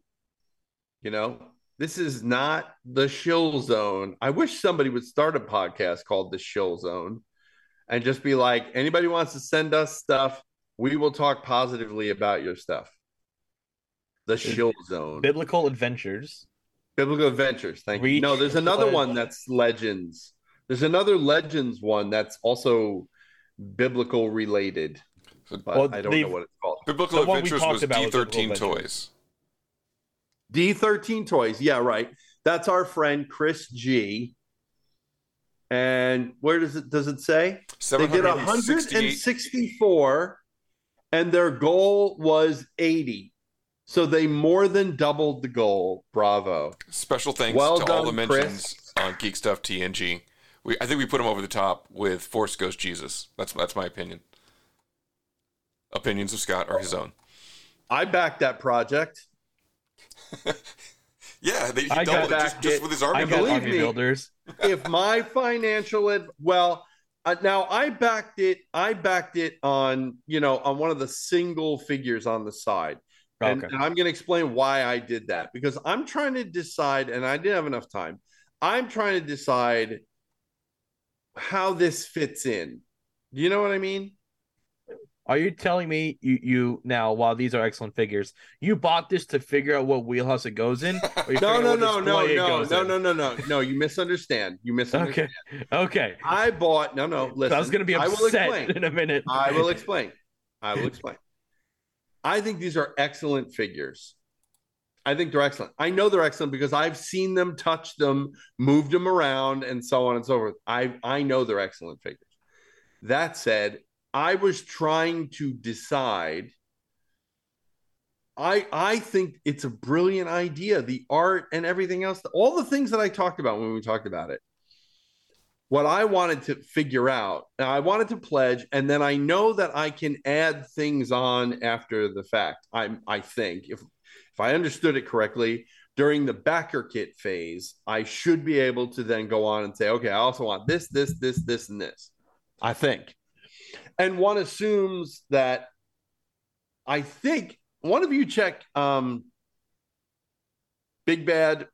You know, this is not the shill zone. I wish somebody would start a podcast called the shill zone and just be like, anybody wants to send us stuff, we will talk positively about your stuff. The shill zone. Biblical Adventures. Biblical Adventures. Thank you. No, there's another Pledge. one that's Legends. There's another Legends one that's also biblical related. But Well, I don't know what it's called. Biblical Adventures was D13 Toys. D13 Toys. Yeah, right. That's our friend Chris G. And where does it does it say? They did 768. 164 and their goal was 80. So they more than doubled the goal. Bravo. Special thanks Well to all the done, mentions on Geek Stuff TNG. We, I think we put him over the top with Force Ghost Jesus. That's that's my opinion. Opinions of Scott are his own. I backed that project. Yeah, they, he I doubled got it just, back just with his army. I building. believe me, builders. if my financial ad- well uh, now i backed it i backed it on you know on one of the single figures on the side and, Okay. and i'm going to explain why i did that because i'm trying to decide and i didn't have enough time i'm trying to decide how this fits in do you know what i mean Are you telling me you you now while these are excellent figures, you bought this to figure out what wheelhouse it goes in? No no no no no no no no no no you misunderstand you misunderstand Okay. Okay. I bought no no. Listen, I was gonna be upset I will explain. in a minute. I will explain. I will explain. I think these are excellent figures. I think they're excellent. I know they're excellent because I've seen them, touched them, moved them around, and so on and so forth. I I know they're excellent figures. That said, I was trying to decide. I I think it's a brilliant idea. The art and everything else, all the things that I talked about when we talked about it what I wanted to figure out, I wanted to pledge, and then I know that I can add things on after the fact. I I think if if I understood it correctly, during the backer kit phase, I should be able to then go on and say, okay, I also want this, this, this, this, and this. I think, and one assumes that I think one of you check um, Big Bad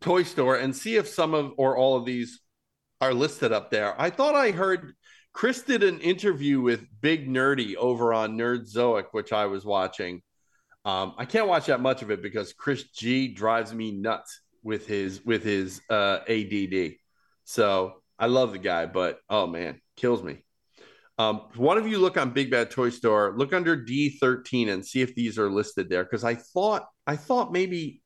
Toy Store and see if some of or all of these are listed up there. I thought I heard Chris did an interview with Big Nerdy over on Nerd Zoic, which I was watching. Um, I can't watch that much of it because Chris G drives me nuts with his with his uh, ADD. So I love the guy, but oh man, kills me. Um, one of you look on Big Bad Toy Store, look under D13 and see if these are listed there. Because I thought I thought maybe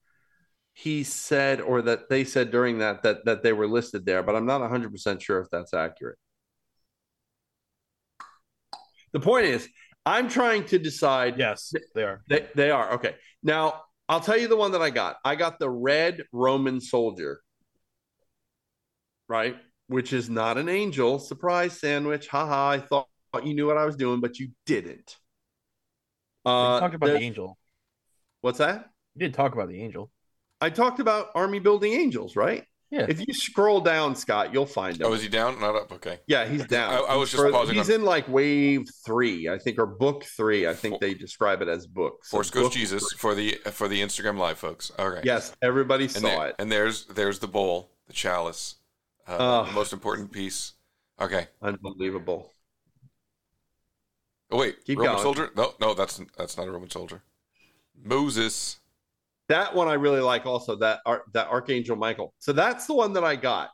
he said or that they said during that that that they were listed there, but I'm not 100 percent sure if that's accurate. The point is, I'm trying to decide. Yes, they are. They, they are okay. Now I'll tell you the one that I got. I got the red Roman soldier, right? Which is not an angel. Surprise sandwich. Haha. I thought you knew what I was doing, but you didn't. Uh, you talked about the there- angel. What's that? You did talk about the angel. I talked about army building angels, right? Yeah. If you scroll down, Scott, you'll find him. Oh, is he down? Not up. Okay. Yeah, he's down. I, I was just For- pausing. He's on, in like wave three, I think, or book three. I think they describe it as book. So Force Goes book Jesus for the for the Instagram live folks. All right. Yes, everybody and saw there- it. And there's there's the bowl, the chalice, uh, the most important piece. Okay. Unbelievable. Oh wait, Keep Roman going. soldier? No, no, that's that's not a Roman soldier. Moses. That one I really like. Also, that Ar- that Archangel Michael. So that's the one that I got.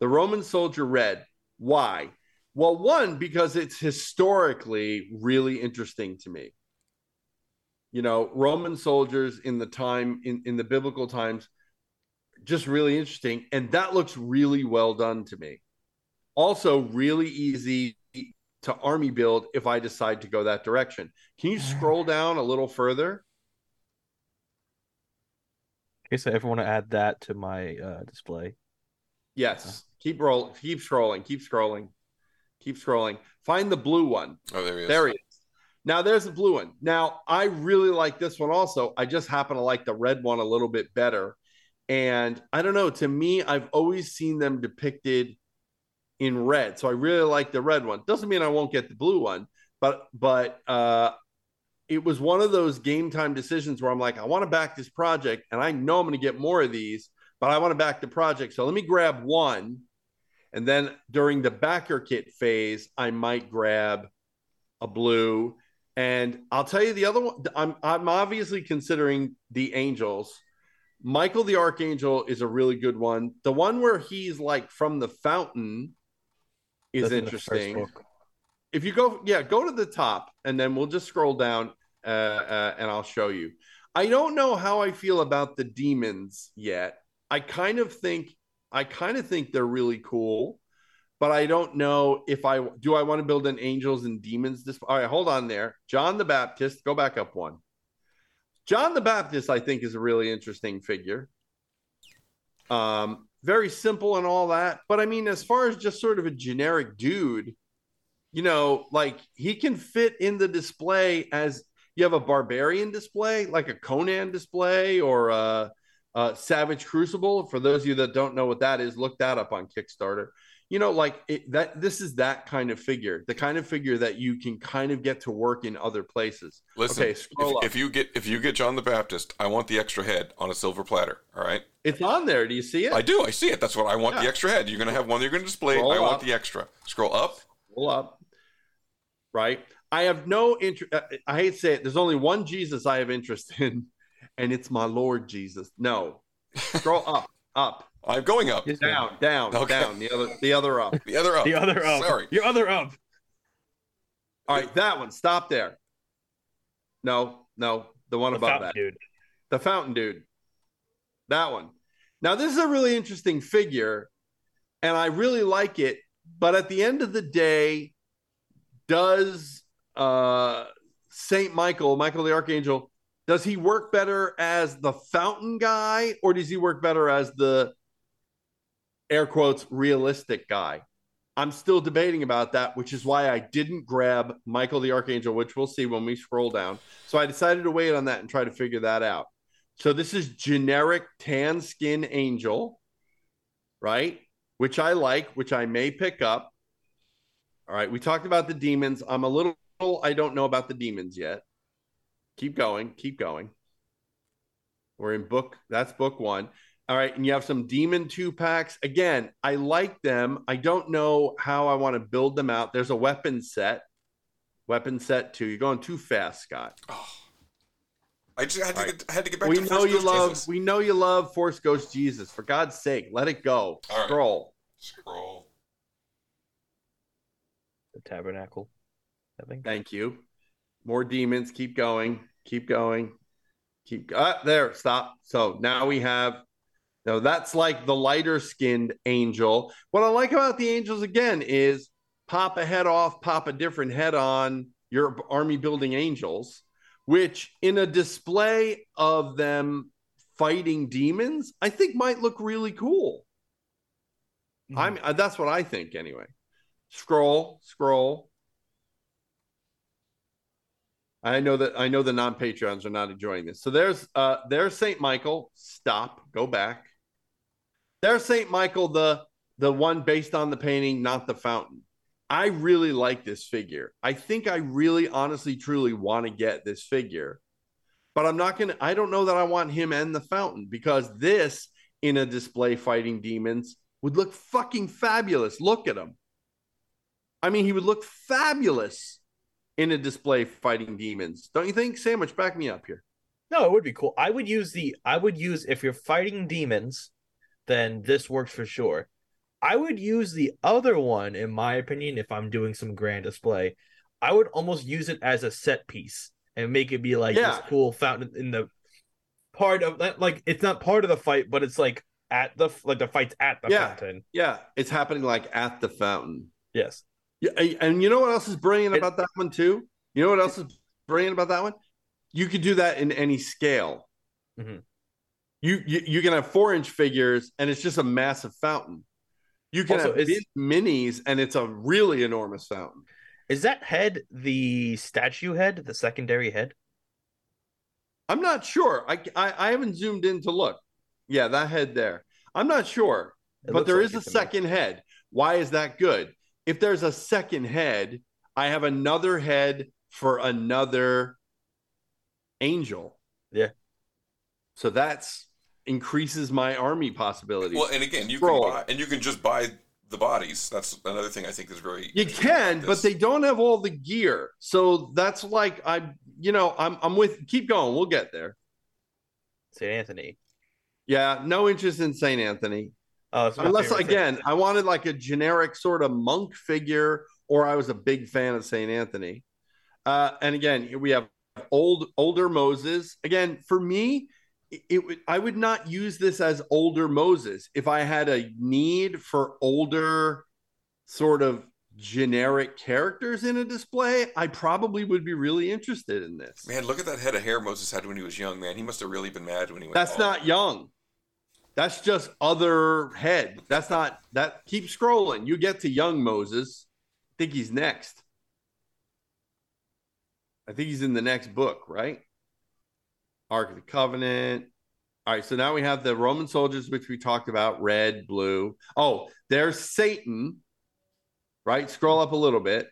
The Roman soldier red. Why? Well, one because it's historically really interesting to me. You know, Roman soldiers in the time in in the biblical times, just really interesting, and that looks really well done to me. Also, really easy to army build if I decide to go that direction. Can you scroll down a little further? Okay, so if I want to add that to my uh, display. Yes. Keep roll. Keep scrolling. Keep scrolling. Keep scrolling. Find the blue one. Oh, there he is. There he is. Now there's the blue one. Now I really like this one also. I just happen to like the red one a little bit better. And I don't know. To me, I've always seen them depicted in red, so I really like the red one. Doesn't mean I won't get the blue one, but but uh, it was one of those game time decisions where I'm like, I want to back this project, and I know I'm going to get more of these, but I want to back the project. So let me grab one, and then during the backer kit phase, I might grab a blue. And I'll tell you the other one. I'm I'm obviously considering the Angels. Michael the Archangel is a really good one. The one where he's like from the fountain is That's in interesting. book. If you go, yeah, go to the top, and then we'll just scroll down, uh, uh, and I'll show you. I don't know how I feel about the demons yet. I kind of think I kind of think they're really cool, but I don't know if I do. I want to build an angels and demons. This all right. Hold on there, John the Baptist. Go back up one. John the Baptist, I think, is a really interesting figure. Um, very simple and all that, but I mean, as far as just sort of a generic dude, you know, like he can fit in the display as you have a barbarian display, like a Conan display or a, a Savage Crucible. For those of you that don't know what that is, look that up on Kickstarter. You know, like it, that. This is that kind of figure, the kind of figure that you can kind of get to work in other places. Listen, okay, scroll if, up. if you get if you get John the Baptist, I want the extra head on a silver platter. All right, it's on there. Do you see it? I do. I see it. That's what I want. The extra head. You're going to have one. You're going to display. Scroll I want the extra. Scroll up. Scroll up. Right. I have no interest. Uh, I hate to say it. There's only one Jesus I have interest in, and it's my Lord Jesus. No, scroll up, up. I'm going up. Down, down, Okay. down. The other, the other up. The other up. The other up. Sorry. Your other up. All right, that one. Stop there. No, no, the one The above that. dude. The fountain dude. That one. Now, this is a really interesting figure, and I really like it. But at the end of the day, does uh, Saint Michael, Michael the Archangel, does he work better as the fountain guy, or does he work better as the air quotes realistic guy? I'm still debating about that, which is why I didn't grab Michael the Archangel, which we'll see when we scroll down. So I decided to wait on that and try to figure that out. So this is generic tan skin angel, right? Which I like, which I may pick up. All right, we talked about the demons. I'm a little, I don't know about the demons yet. Keep going, keep going. We're in book, that's book one. All right, and you have some demon two packs. Again, I like them. I don't know how I want to build them out. There's a weapon set, weapon set two. You're going too fast, Scott. I just had to, All right. get, I had to get back we to know Force you Ghost love. Jesus. We know you love Force Ghost Jesus. For God's sake, let it go. All right. Scroll. Scroll. The tabernacle. I think. Thank you. More demons. Keep going. Keep going. Keep. Ah, there. Stop. So now we have. Now that's like the lighter skinned angel. What I like about the angels again is pop a head off, pop a different head on your army building angels, which in a display of them fighting demons, I think might look really cool. I'm uh, that's what I think anyway. Scroll, scroll. I know that I know the non-Patreons are not enjoying this. So there's uh there's Saint Michael. Stop. Go back. There's Saint Michael, the the one based on the painting, not the fountain. I really like this figure. I think I really honestly truly want to get this figure. But I'm not gonna I don't know that I want him and the fountain because this in a display fighting demons would look fucking fabulous. Look at him. I mean, he would look fabulous in a display fighting demons. Don't you think? Sandwich, back me up here. No, it would be cool. I would use the I would use if you're fighting demons, then this works for sure. I would use the other one, in my opinion, if I'm doing some grand display. I would almost use it as a set piece and make it be like Yeah. this cool fountain in the part of like it's not part of the fight, but it's like at the like the fight's at the yeah, fountain. yeah, it's happening like at the fountain. Yes. Yeah, and- you know what else is brilliant about that one too? You know what else is brilliant about that one? You could do that in any scale. Mhm. You, you you can have four inch figures, and it's just a massive fountain. You can Also, have minis, and it's a really enormous fountain. Is that head the statue head, the secondary head? I'm not sure. I, I I haven't zoomed in to look. Yeah, that head there. I'm not sure, It but there like is a me. second head. Why is that good? If there's a second head, I have another head for another angel. Yeah. So that's increases my army possibilities. Well, and again, you Scroll. can buy, and you can just buy the bodies. That's another thing I think is very. You can, but they don't have all the gear. So that's like I, you know, I'm I'm with. Keep going. We'll get there. St. Anthony. Yeah, no interest in Saint Anthony. Oh, Unless favorite again, I wanted like a generic sort of monk figure, or I was a big fan of Saint Anthony. Uh, and again, here we have old older Moses. Again, for me, it, would I would not use this as older Moses if I had a need for older sort of generic characters in a display. I probably would be really interested in this. Man, look at that head of hair Moses had when he was young. Man, he must have really been mad when he went. That's not young. That's just other head. That's not that. Keep scrolling. You get to young Moses. I think he's next. I think he's in the next book, right? Ark of the Covenant. All right, so now we have the Roman soldiers, which we talked about, red, blue. Oh, there's Satan, right? Scroll up a little bit.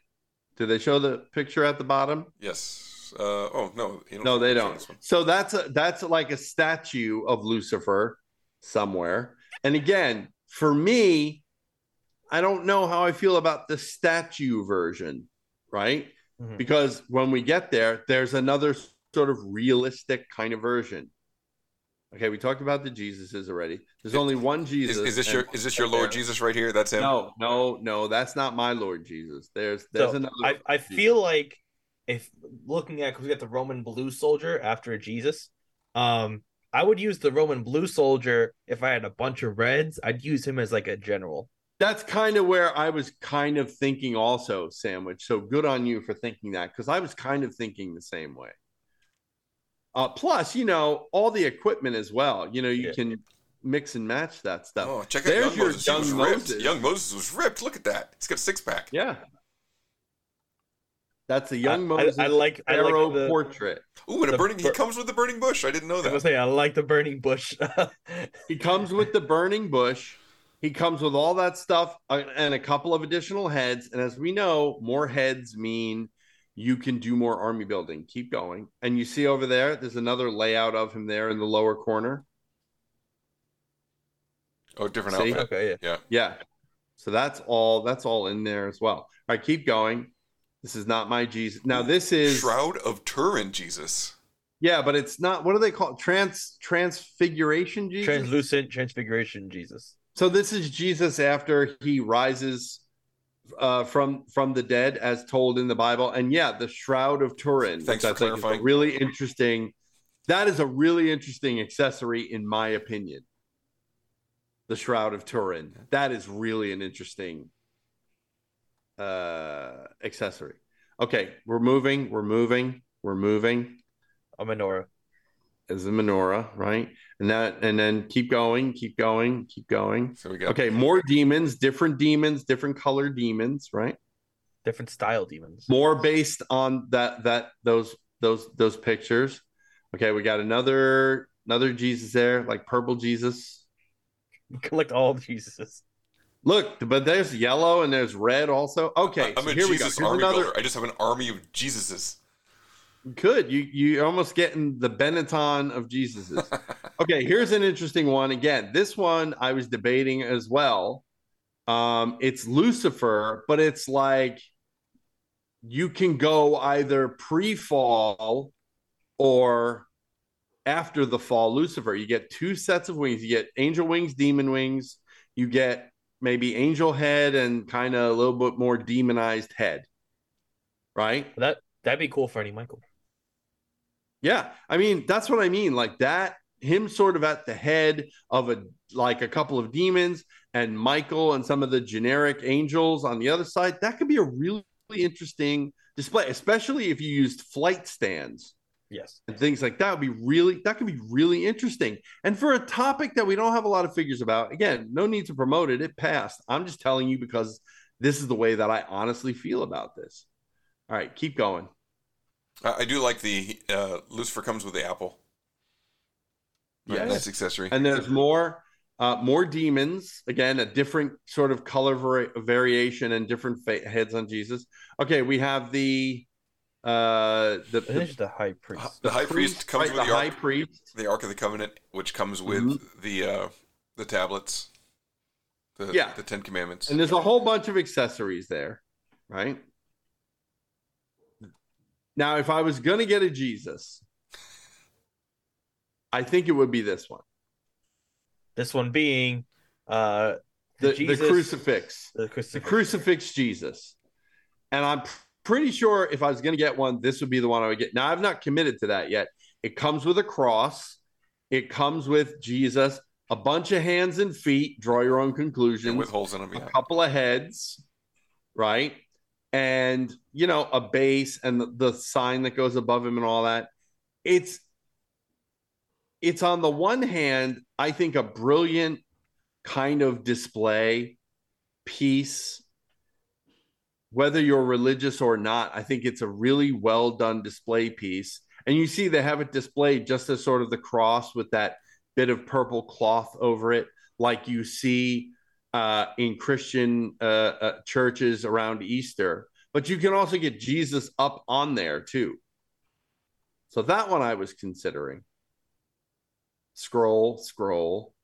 Do they show the picture at the bottom? Yes. Uh, oh no. you No, they don't. So that's a that's like a statue of Lucifer somewhere. And again, for me, I don't know how I feel about the statue version, right? Mhm. Because when we get there, there's another sort of realistic kind of version. Okay, we talked about the Jesuses already. There's only one Jesus. is this your is this your Lord Jesus right here? That's him. No, no, no, that's not my Lord Jesus. There's there's So another I, I feel like if looking at because we got the Roman blue soldier after Jesus, um, I would use the Roman blue soldier if I had a bunch of reds. I'd use him as like a general. That's kind of where I was kind of thinking also, Sandwich. So good on you for thinking that because I was kind of thinking the same way. Uh, plus, you know, all the equipment as well. You know, you can mix and match that stuff. Oh, check out There's Young your Moses. Young was Moses. ripped. Young Moses was ripped. Look at that. He's got a six pack. Yeah. That's a young I- I- Moses I like- I like arrow the- portrait. Ooh, and a The burning. He comes with the burning bush. I didn't know that. I was gonna say I like the burning bush. He comes with the burning bush. He comes with all that stuff uh, and a couple of additional heads. And as we know, more heads mean you can do more army building. Keep going. And you see over there, there's another layout of him there in the lower corner. Oh, different See? outfit. Okay, yeah. Yeah. So that's all that's all in there as well. All right, keep going. This is not my Jesus. Now this is Shroud of Turin Jesus. yeah, but it's not what do they call it? Trans transfiguration Jesus? Translucent transfiguration Jesus. So this is Jesus after he rises uh, from from the dead, as told in the Bible, and yeah, the Shroud of Turin. Thanks for I think clarifying. really interesting. That is a really interesting accessory, in my opinion. The Shroud of Turin. That is really an interesting uh, accessory. Okay, we're moving. We're moving. We're moving. A menorah. Is the menorah right? And that, and then keep going, keep going, keep going. So we got Okay, more demons, different demons, different color demons, right? Different style demons. More based on that that those those those pictures. Okay, we got another another Jesus there, like purple Jesus. Collect all the Jesuses. Look, but there's yellow and there's red also. Okay, I'm so a here we go. Here's army another. builder. I just have an army of Jesuses. Good. You you almost getting the Benetton of Jesus's. okay, here's an interesting one. Again, this one I was debating as well. Um, it's Lucifer, but it's like you can go either pre-fall or after the fall Lucifer. You get two sets of wings. You get angel wings, demon wings. You get maybe angel head and kind of a little bit more demonized head. Right? That that'd be cool for any Michael. Yeah, I mean that's what I mean. Like that, him sort of at the head of a like a couple of demons, and Michael and some of the generic angels on the other side. That could be a really interesting display, especially if you used flight stands Yes. and things like that. Would be really that could be really interesting. And for a topic that we don't have a lot of figures about, again, no need to promote it. It passed. I'm just telling you because this is the way that I honestly feel about this. All right, keep going. I, I do like the uh, Lucifer comes with the apple. Right, Yes. nice accessory. And there's more uh, more demons. Again, a different sort of color vari- variation and different fa- heads on Jesus. Okay, we have the uh the, I think the high priest. the high priest comes right, with the the, high ark, priest. the Ark of the Covenant, which comes with Mhm. the uh, the tablets, the Yeah. the Ten Commandments. And there's a whole bunch of accessories there, right? Now, if I was going to get a Jesus, I think it would be this one. This one being uh The, the Jesus- crucifix. The The crucifix. crucifix Jesus. And I'm pretty sure if I was going to get one, this would be the one I would get. Now, I've not committed to that yet. It comes with a cross, it comes with Jesus, a bunch of hands and feet. Draw your own conclusions. And with holes in them, a couple of heads, right? And you know, a base and the, the sign that goes above him and all that. It's it's on the one hand, I think a brilliant kind of display piece, whether you're religious or not, I think it's a really well done display piece. And you see they have it displayed just as sort of the cross with that bit of purple cloth over it, like you see uh, in Christian uh, uh, churches around Easter. But you can also get Jesus up on there too. So that one I was considering. Scroll, scroll.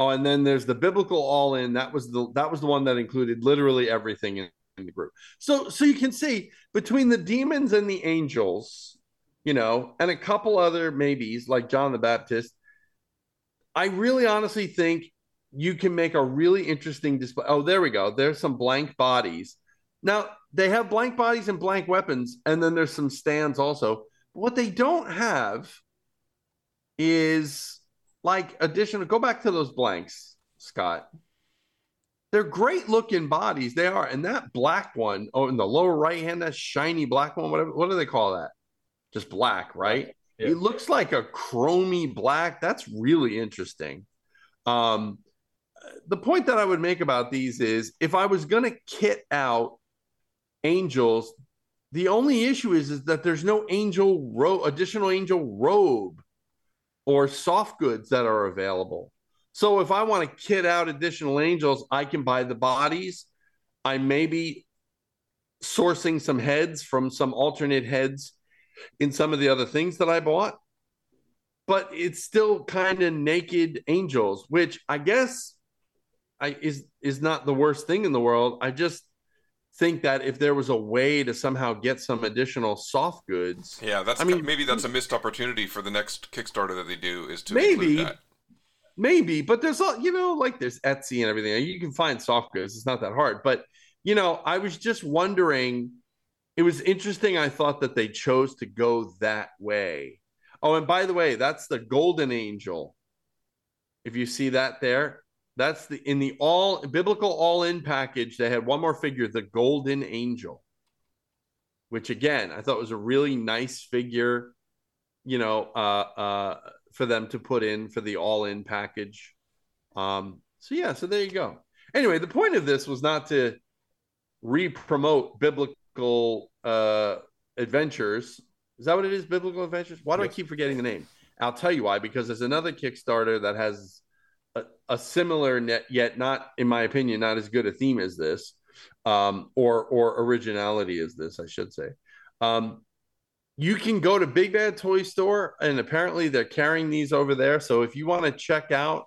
Oh, and then there's the biblical all in. That was the that was the one that included literally everything in, in the group. So so you can see between the demons and the angels, you know, and a couple other maybes like John the Baptist, I really honestly think you can make a really interesting display. Oh, there we go. There's some blank bodies. Now they have blank bodies and blank weapons, and then there's some stands also. What they don't have is like additional. Go back to those blanks, Scott. They're great looking bodies. They are, and that black one, oh, in the lower right hand, that shiny black one. Whatever. What do they call that? Just black, right? It looks like a chromy black. That's really interesting. Um, the point that I would make about these is if I was going to kit out angels, the only issue is, is that there's no angel ro- additional angel robe or soft goods that are available. So if I want to kit out additional angels, I can buy the bodies. I may be sourcing some heads from some alternate heads in some of the other things that I bought. But it's still kind of naked angels, which I guess I is is not the worst thing in the world. I just think that if there was a way to somehow get some additional soft goods, Yeah, that's I mean, maybe that's a missed opportunity for the next Kickstarter that they do is to maybe maybe but there's all you know like there's etsy and everything you can find soft goods it's not that hard but you know i was just wondering it was interesting i thought that they chose to go that way oh and by the way that's the golden angel if you see that there that's the in the all biblical all in package they had one more figure the golden angel which again i thought was a really nice figure you know, uh, uh, for them to put in for the all-in package. Um, so yeah, so there you go. Anyway, the point of this was not to re-promote biblical uh, adventures. Is that what it is? Biblical adventures? Why do I keep forgetting the name? I'll tell you why. Because there's another Kickstarter that has a, a similar, net, yet not, in my opinion, not as good a theme as this, um, or or originality as this, I should say. Um, you can go to Big Bad Toy Store, and apparently they're carrying these over there. So if you want to check out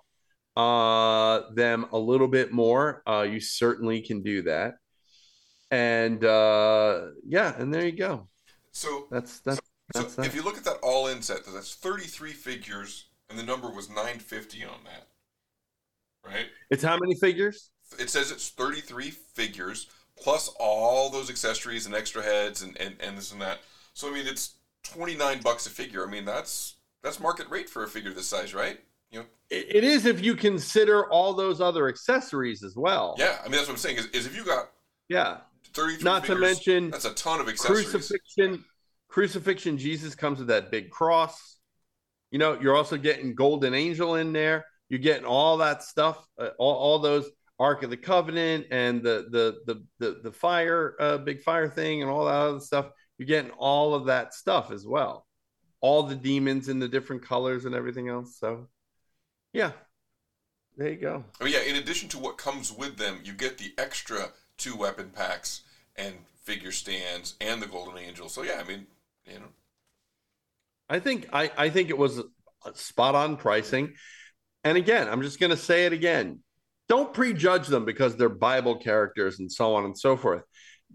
uh, them a little bit more, uh, you certainly can do that. And uh, yeah, and there you go. So that's that's So that's that. if you look at that all-in set, that's 33 figures, and the number was 950 on that. Right? It's how many figures? It says it's 33 figures plus all those accessories and extra heads and, and, and this and that. So I mean, it's 29 bucks a figure. I mean, that's that's market rate for a figure this size, right? You know, It- it is if you consider all those other accessories as well. yeah. I mean, that's what I'm saying. Is, is if you got Yeah. 33 Not to mention that's a ton of accessories. crucifixion. Crucifixion Jesus comes with that big cross. You know, you're also getting Golden Angel in there. You're getting all that stuff, uh, all, all those Ark of the Covenant and the the the the, the fire, uh, big fire thing, and all that other stuff. You're getting all of that stuff as well. All the demons in the different colors and everything else. So, yeah, there you go. Mean, yeah. In addition to what comes with them, you get the extra two weapon packs and figure stands and the golden angel. So yeah, I mean, you know, I think I, I think it was spot on pricing. And again, I'm just going to say it again. Don't prejudge them because they're Bible characters and so on and so forth.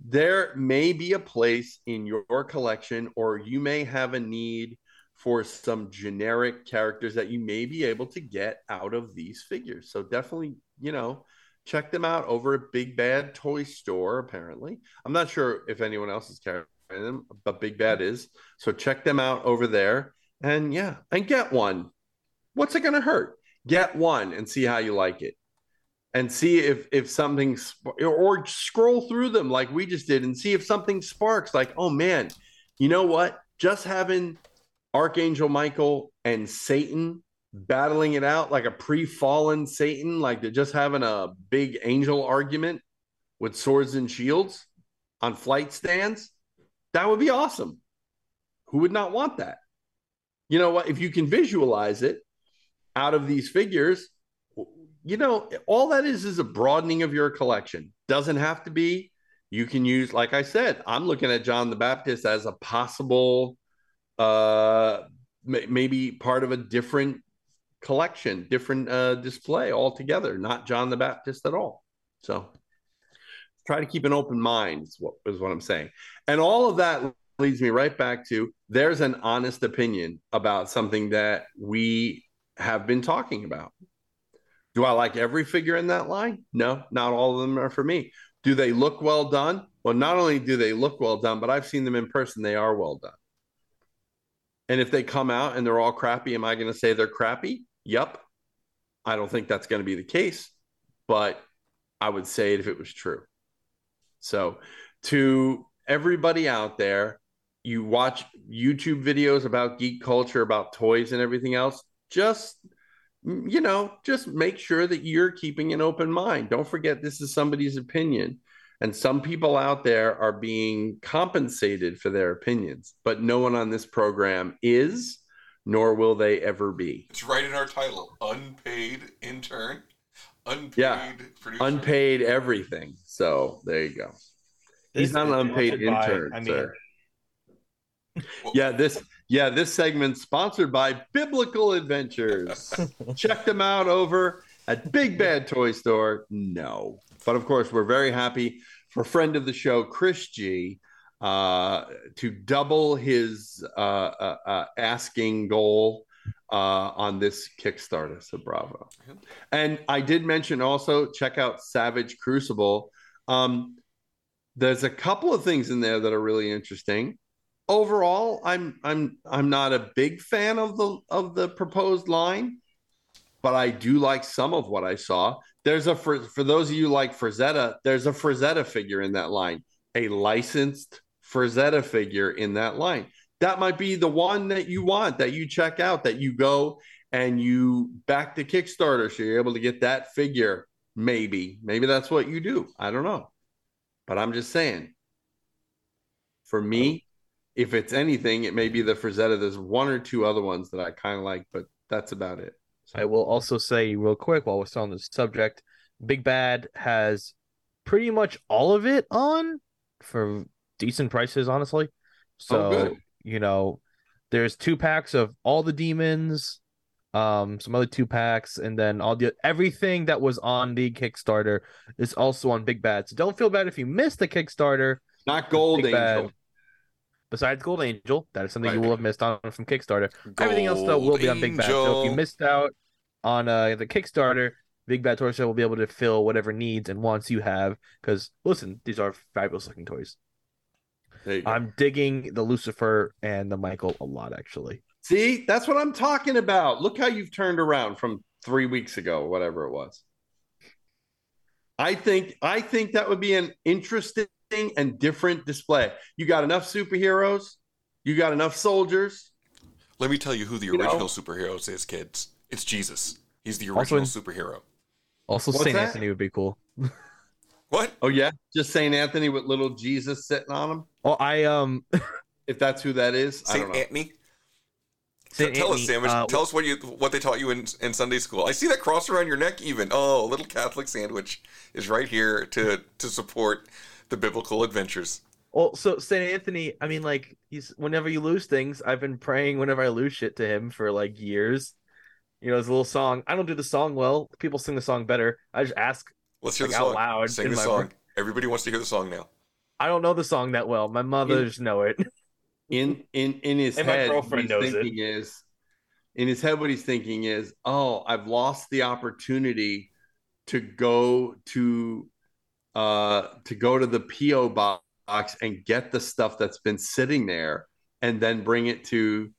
There may be a place in your collection, or you may have a need for some generic characters that you may be able to get out of these figures. So definitely, you know, check them out over at Big Bad Toy Store. Apparently, I'm not sure if anyone else is carrying them, but Big Bad is. So check them out over there, and yeah, and get one. What's it going to hurt? Get one and see how you like it, and see if if something sp- or scroll through them like we just did and see if something sparks. Like, oh man, you know what? Just having Archangel Michael and Satan battling it out like a pre-fallen Satan, like they're just having a big angel argument with swords and shields on flight stands, that would be awesome. Who would not want that? You know what? If you can visualize it out of these figures, you know, all that is is a broadening of your collection. Doesn't have to be. You can use, like I said, I'm looking at John the Baptist as a possible, uh, maybe part of a different collection, different uh, display altogether, not John the Baptist at all. So try to keep an open mind, is what, is what I'm saying. And all of that leads me right back to there's an honest opinion about something that we have been talking about. Do I like every figure in that line? No, not all of them are for me. Do they look well done? Well, not only do they look well done, but I've seen them in person. They are well done. And if they come out and they're all crappy, am I going to say they're crappy? Yep. I don't think that's going to be the case, but I would say it if it was true. So, to everybody out there, you watch YouTube videos about geek culture, about toys and everything else, just you know, just make sure that you're keeping an open mind. Don't forget this is somebody's opinion. And some people out there are being compensated for their opinions, but no one on this program is, nor will they ever be. It's right in our title unpaid intern, unpaid Yeah. producer. Unpaid everything. So there you go. He's not an unpaid sponsored by- intern, I mean- sir. Yeah, this yeah, this segment's sponsored by Biblical Adventures. Check them out over at Big Bad Toy Store. No. But of course, we're very happy for friend of the show, Chris G, uh, to double his uh, uh, uh, asking goal uh, on this Kickstarter. So bravo. And I did mention also check out Savage Crucible. Um, there's a couple of things in there that are really interesting. Overall, I'm I'm I'm not a big fan of the of the proposed line, but I do like some of what I saw. There's a for for those of you like Frazetta, there's a Frazetta figure in that line, a licensed Frazetta figure in that line. That might be the one that you want, that you check out, that you go and you back the Kickstarter, so you're able to get that figure. Maybe, maybe that's what you do. I don't know, but I'm just saying. For me, if it's anything, it may be the Frazetta. There's one or two other ones that I kind of like, but that's about it. I will also say real quick while we're still on this subject, Big Bad has pretty much all of it on for decent prices, honestly. So Oh, you know, there's two packs of all the demons, um, some other two packs, and then all the everything that was on the Kickstarter is also on Big Bad. So don't feel bad if you missed the Kickstarter. Not Gold Big Bad- Angel. Besides Gold Angel, that is something you will have missed on from Kickstarter. Everything else though will be on Big Bad. So if you missed out on uh, the Kickstarter, Big Bad Toy Show will be able to fill whatever needs and wants you have. Because listen, these are fabulous looking toys. There you go. I'm digging the Lucifer and the Michael a lot, actually. See, that's what I'm talking about. Look how you've turned around from three weeks ago, whatever it was. I think I think that would be an interesting and different display. You got enough superheroes, you got enough soldiers. Let me tell you who the You know? original superhero is, kids. It's Jesus. He's the original in- superhero. Also, What's Saint that? Anthony would be cool. What? Oh yeah, just Saint Anthony with little Jesus sitting on him. Oh, I um, If that's who that is, I don't Saint know. Anthony. Saint tell us, sandwich. uh, tell us what you what they taught you in in Sunday school. I see that cross around your neck. Even oh, a little Catholic sandwich is right here to to support the biblical adventures. Well, so Saint Anthony, I mean, like he's whenever you lose things, I've been praying whenever I lose shit to him for like years. You know, his little song. I don't do the song well. People sing the song better. I just ask Let's hear like, the song. out loud. Sing the song. room. Everybody wants to hear the song now. I don't know the song that well. My mothers know it. in in in his And my head, girlfriend what he's knows thinking is in his head, what he's thinking is, oh, I've lost the opportunity to go to uh to go to the PO box and get the stuff that's been sitting there and then bring it to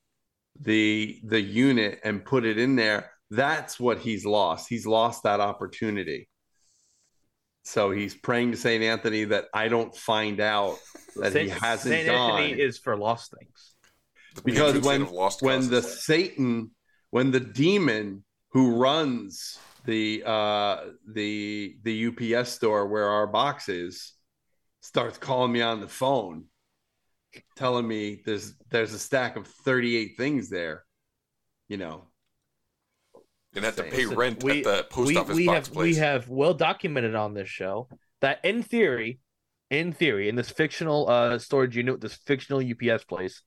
the the unit and put it in there. That's what he's lost. He's lost that opportunity. So he's praying to Saint Anthony that I don't find out that he hasn't Saint gone Anthony is for lost things. because when lost when causes. the Satan when the demon who runs the uh the the UPS store where our box is starts calling me on the phone telling me there's there's a stack of 38 things there you know You'd have to pay Listen, rent we- at the post we, office we box have, place. We have well documented on this show that in theory, in theory, in this fictional uh storage unit, this fictional UPS place,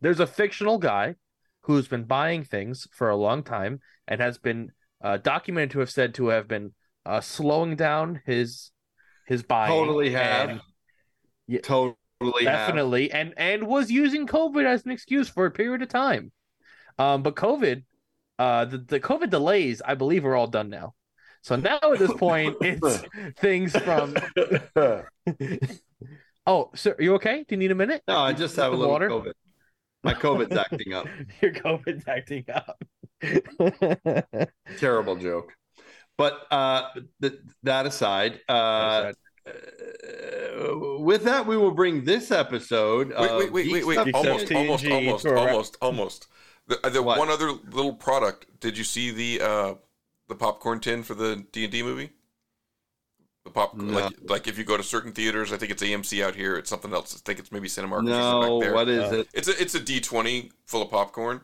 there's a fictional guy who's been buying things for a long time and has been uh, documented to have said to have been uh, slowing down his his buying. Totally have. and- Yeah, totally have. definitely, and and was using COVID as an excuse for a period of time. Um, but COVID, uh, the, the COVID delays, I believe, are all done now. So now at this point, it's things from. oh, sir, are you okay? Do you need a minute? no i just have a little water? covid my covid's acting up Your COVID's acting up. terrible joke but uh th- that aside uh uh, with that, we will bring this episode. Wait, wait, wait, wait, wait! Stuff Almost, almost, almost, to a wrap. almost, almost. The, the one other little product. Did you see the uh, the popcorn tin for the D and D movie? The pop, No. like, like if you go to certain theaters, I think it's AMC out here. It's something else. I think it's maybe Cinemark. No, back there. what is it? It's a it's a D twenty full of popcorn,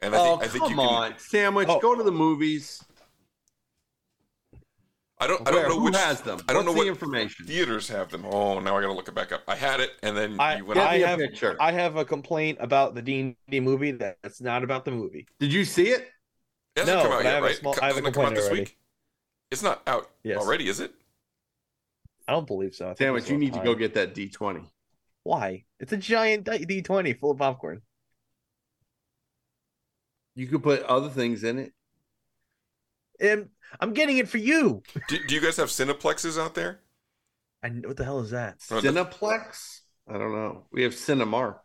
and I oh, think I think come you can. on, sandwich. Go to the movies. I don't. I don't know Who which has them? I don't What's know the what information. theaters have them. Oh, now I got to look it back up. I had it, and then I, you went I out. have I have a complaint about the D and D movie that's not about the movie. Did you see it? It hasn't no, come out yet, I have right? a small. Co- I have a doesn't come out complaint this already. week? It's not out Yes. already, is it? I don't believe so. I think Sandwich, you about need to go get that D twenty. Why? It's a giant D twenty full of popcorn. You could put other things in it. And I'm getting it for you. Do, do you guys have Cineplexes out there? And what the hell is that? Oh, Cineplex? I don't know. We have Cinemark.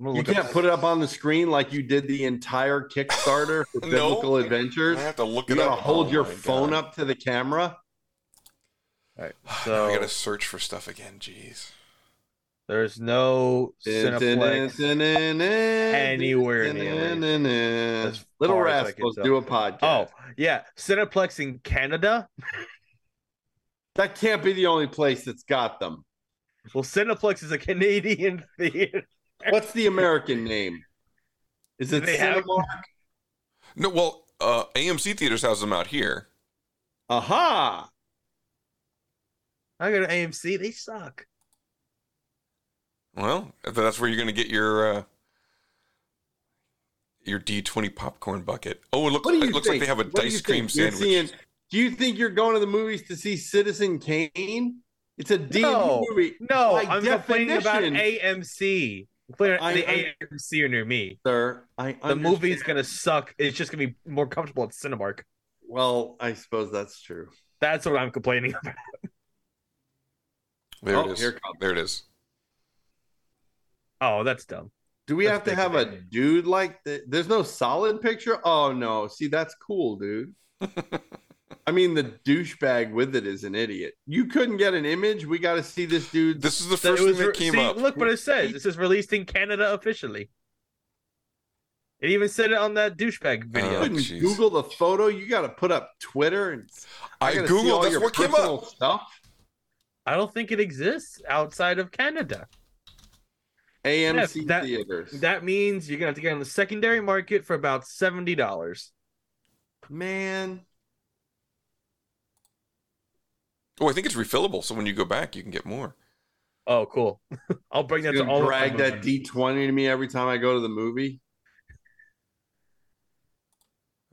You can't put it up on the screen like you did the entire Kickstarter for No. Biblical Adventures. I have to look you it gotta up. hold Oh your phone God. up to the camera. All right. So I got to search for stuff again. Jeez. There's no Cineplex anywhere near me. Little far as I can Rascals do a podcast. Oh yeah, Cineplex in Canada. That can't be the only place that's got them. Well, Cineplex is a Canadian theater. What's the American name? Is it They have- Cinemark? No, well, uh, AMC theaters has them out here. Aha! I go to AMC. They suck. Well, that's where you're going to get your uh, your D20 popcorn bucket. Oh, it looks, What do you it looks think? like they have a What do dice cream think? Sandwich. seeing- do you think you're going to the movies to see Citizen Kane? It's a D No, movie. no, By I'm complaining about AMC. I'm complaining about I- the I- AMC are near me. Sir, I The movie's gonna suck. It's just gonna be more comfortable at Cinemark. Well, I suppose that's true. That's what I'm complaining about. There Oh, it is. here it comes. There it is. Oh, that's dumb. Do we That's have to have a commitment. dude like th- there's no solid picture? Oh no. See, that's cool, dude. I mean, the douchebag with it is an idiot. You couldn't get an image. We got to see this dude. This is the first was thing that re- came see, up. Look what it says. It says released in Canada officially. It even said it on that douchebag oh, video. Oh, couldn't. Google the photo. You got to put up Twitter and I gotta see Googled, that's your what came personal up. Stuff. I don't think it exists outside of Canada. AMC Yeah, that- theaters. That means you're gonna have to get on the secondary market for about seventy dollars. Man, Oh, I think it's refillable, so when you go back, you can get more. Oh, cool. I'll bring that you to all of drag that. D twenty to me every time I go to the movie.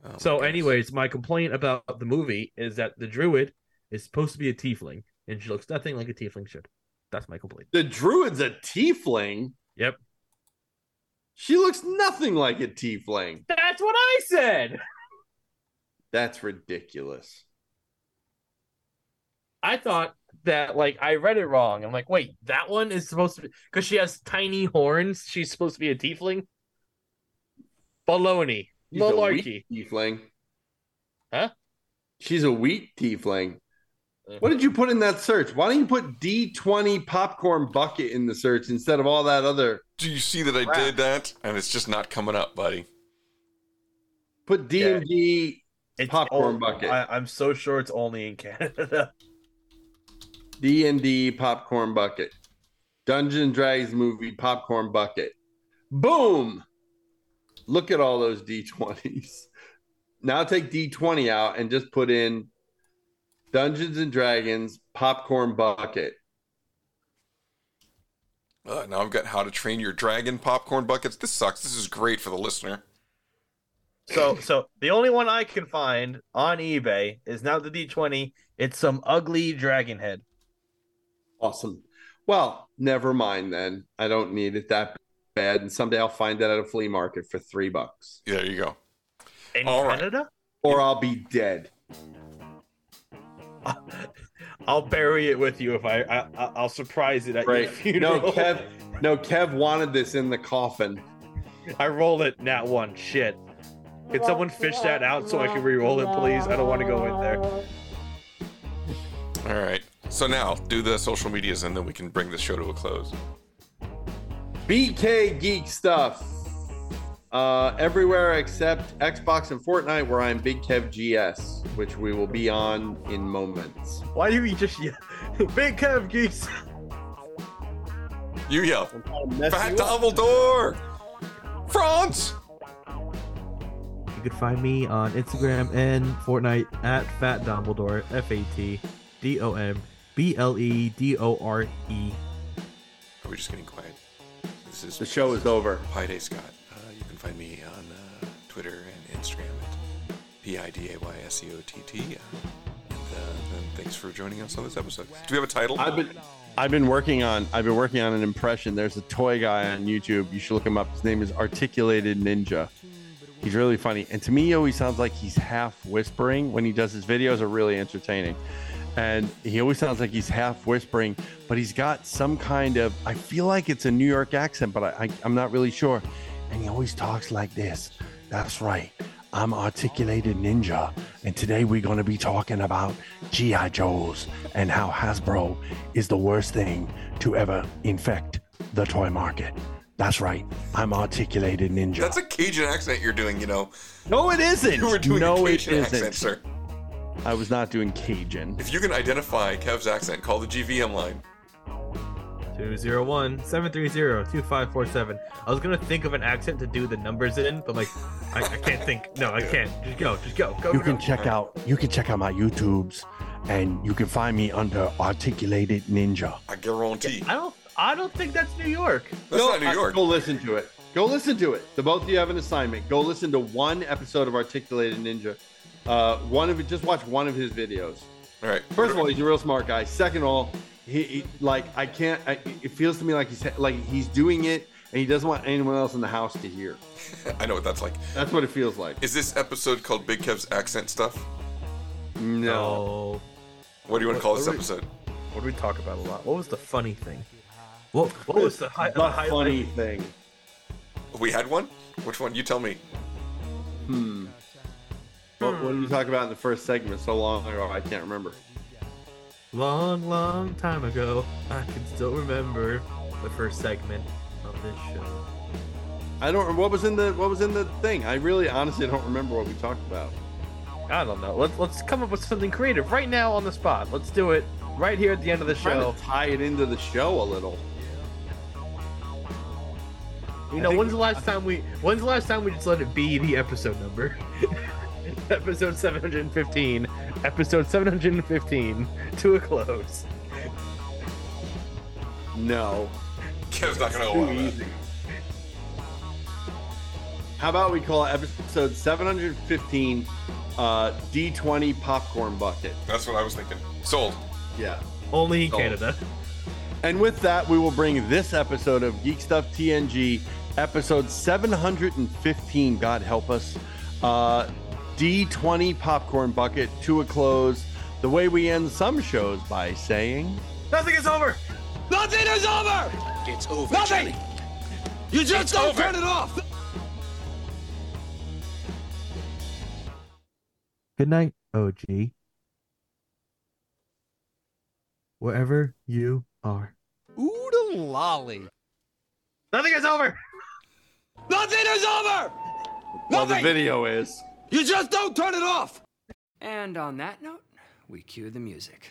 Oh, So, goodness. anyways, my complaint about the movie is that the druid is supposed to be a tiefling, and she looks nothing like a tiefling should. That's my complaint. The druid's a tiefling. Yep. She looks nothing like a tiefling. That's what I said. That's ridiculous. I thought that like I read it wrong. I'm like, wait, that one is supposed to be because she has tiny horns. She's supposed to be a tiefling. Baloney, She's a malarkey. tiefling. Huh? She's a weak tiefling. What did you put in that search? Why don't you put D20 popcorn bucket in the search instead of all that other? Do you see that I Crap. did that? And it's just not coming up, buddy. Put D and D popcorn oh, bucket. I, I'm so sure it's only in Canada. D and D popcorn bucket. Dungeon and Dragons movie popcorn bucket. Boom! Look at all those D20s. Now take D20 out and just put in Dungeons and Dragons popcorn bucket. Uh, now I've got how to train your dragon popcorn buckets. This sucks. This is great for the listener. So, so the only one I can find on eBay is now the D20. It's some ugly dragon head. Awesome. Well, never mind then. I don't need it that bad. And someday I'll find that at a flea market for three bucks. There you go. In All right. Canada? Or I'll be dead. I'll bury it with you if I, I I- I'll surprise it at your funeral. No, Kev. No, Kev wanted this in the coffin. I rolled it nat one. Shit. Can someone fish that out so I can re-roll it, please? I don't want to go in there. All right. So now do the social medias and then we can bring the show to a close. BK Geek Stuff. Uh, everywhere except Xbox and Fortnite, where I'm Big Kev GS, which we will be on in moments. Why do we just yell? Big Kev geeks? You yell. Fat you. Dumbledore! France! You can find me on Instagram and Fortnite at Fat Dumbledore, F A T D O M B L E D O R E. Are we just getting quiet? This is The show is over. Pi Day Scott. Find me on uh, Twitter and Instagram at P I D A Y S E O T T. And, uh, thanks for joining us on this episode. Do we have a title? I've been I've been working on I've been working on an impression. There's a toy guy on YouTube. You should look him up. His name is Articulated Ninja. He's really funny. And to me, he always sounds like he's half whispering when he does his videos are really entertaining. And he always sounds like he's half whispering, but he's got some kind of I feel like it's a New York accent, but I, I I'm not really sure. And he always talks like this. That's right. I'm Articulated Ninja, and today we're going to be talking about G.I. Joes and how Hasbro is the worst thing to ever infect the toy market. That's right. I'm Articulated Ninja. That's a Cajun accent you're doing, you know. no, it isn't. You were doing no, a Cajun accent, sir. I was not doing Cajun. If you can identify Kev's accent, call the GVM line. 201 730 2547. I was gonna think of an accent to do the numbers in, but like, I, I can't think. No, I can't. Just go, just go, go. You go. can check out you can check out my YouTubes, and you can find me under Articulated Ninja. I guarantee. I don't. I don't think that's New York. That's not New York. Go listen to it. Go listen to it. The both of you have an assignment. Go listen to one episode of Articulated Ninja. Uh, one of it. Just watch one of his videos. All right. First of all, he's a real smart guy. Second of all, he, he like I can't. I, it feels to me like he's like he's doing it, and he doesn't want anyone else in the house to hear. I know what that's like. That's what it feels like. Is this episode called Big Kev's accent stuff? No. What do you want to call this What- what episode? What do we talk about a lot? What was the funny thing? What, what was the, hi- The the highlight? funny thing. We had one. Which one? You tell me. Hmm. What, what did we talk about in the first segment so long ago? I can't remember. Long, long time ago, I can still remember the first segment of this show. I don't. What was in the What was in the thing? I really, honestly, don't remember what we talked about. I don't know. Let's let's come up with something creative right now on the spot. Let's do it right here at the end of the Trying show. to tie it into the show a little. You know, when's the last time we? When's the last time we just let it be the episode number? episode 715. Episode 715 to a close. No. Kev's not gonna Too allow that. easy. How about we call it episode 715 uh, D20 popcorn bucket? That's what I was thinking. Sold. Yeah. Only in Sold. Canada. And with that, we will bring this episode of Geek Stuff TNG, episode 715, God help us, uh, D20 popcorn bucket to a close. The way we end some shows by saying, Nothing is over. Nothing is over! It's over, Nothing! You just It's don't over. turn it off! Good night, OG. Wherever you are. Oodle lolly. Nothing is over. Nothing is over! well, the video is. You just don't turn it off! And on that note, we cue the music.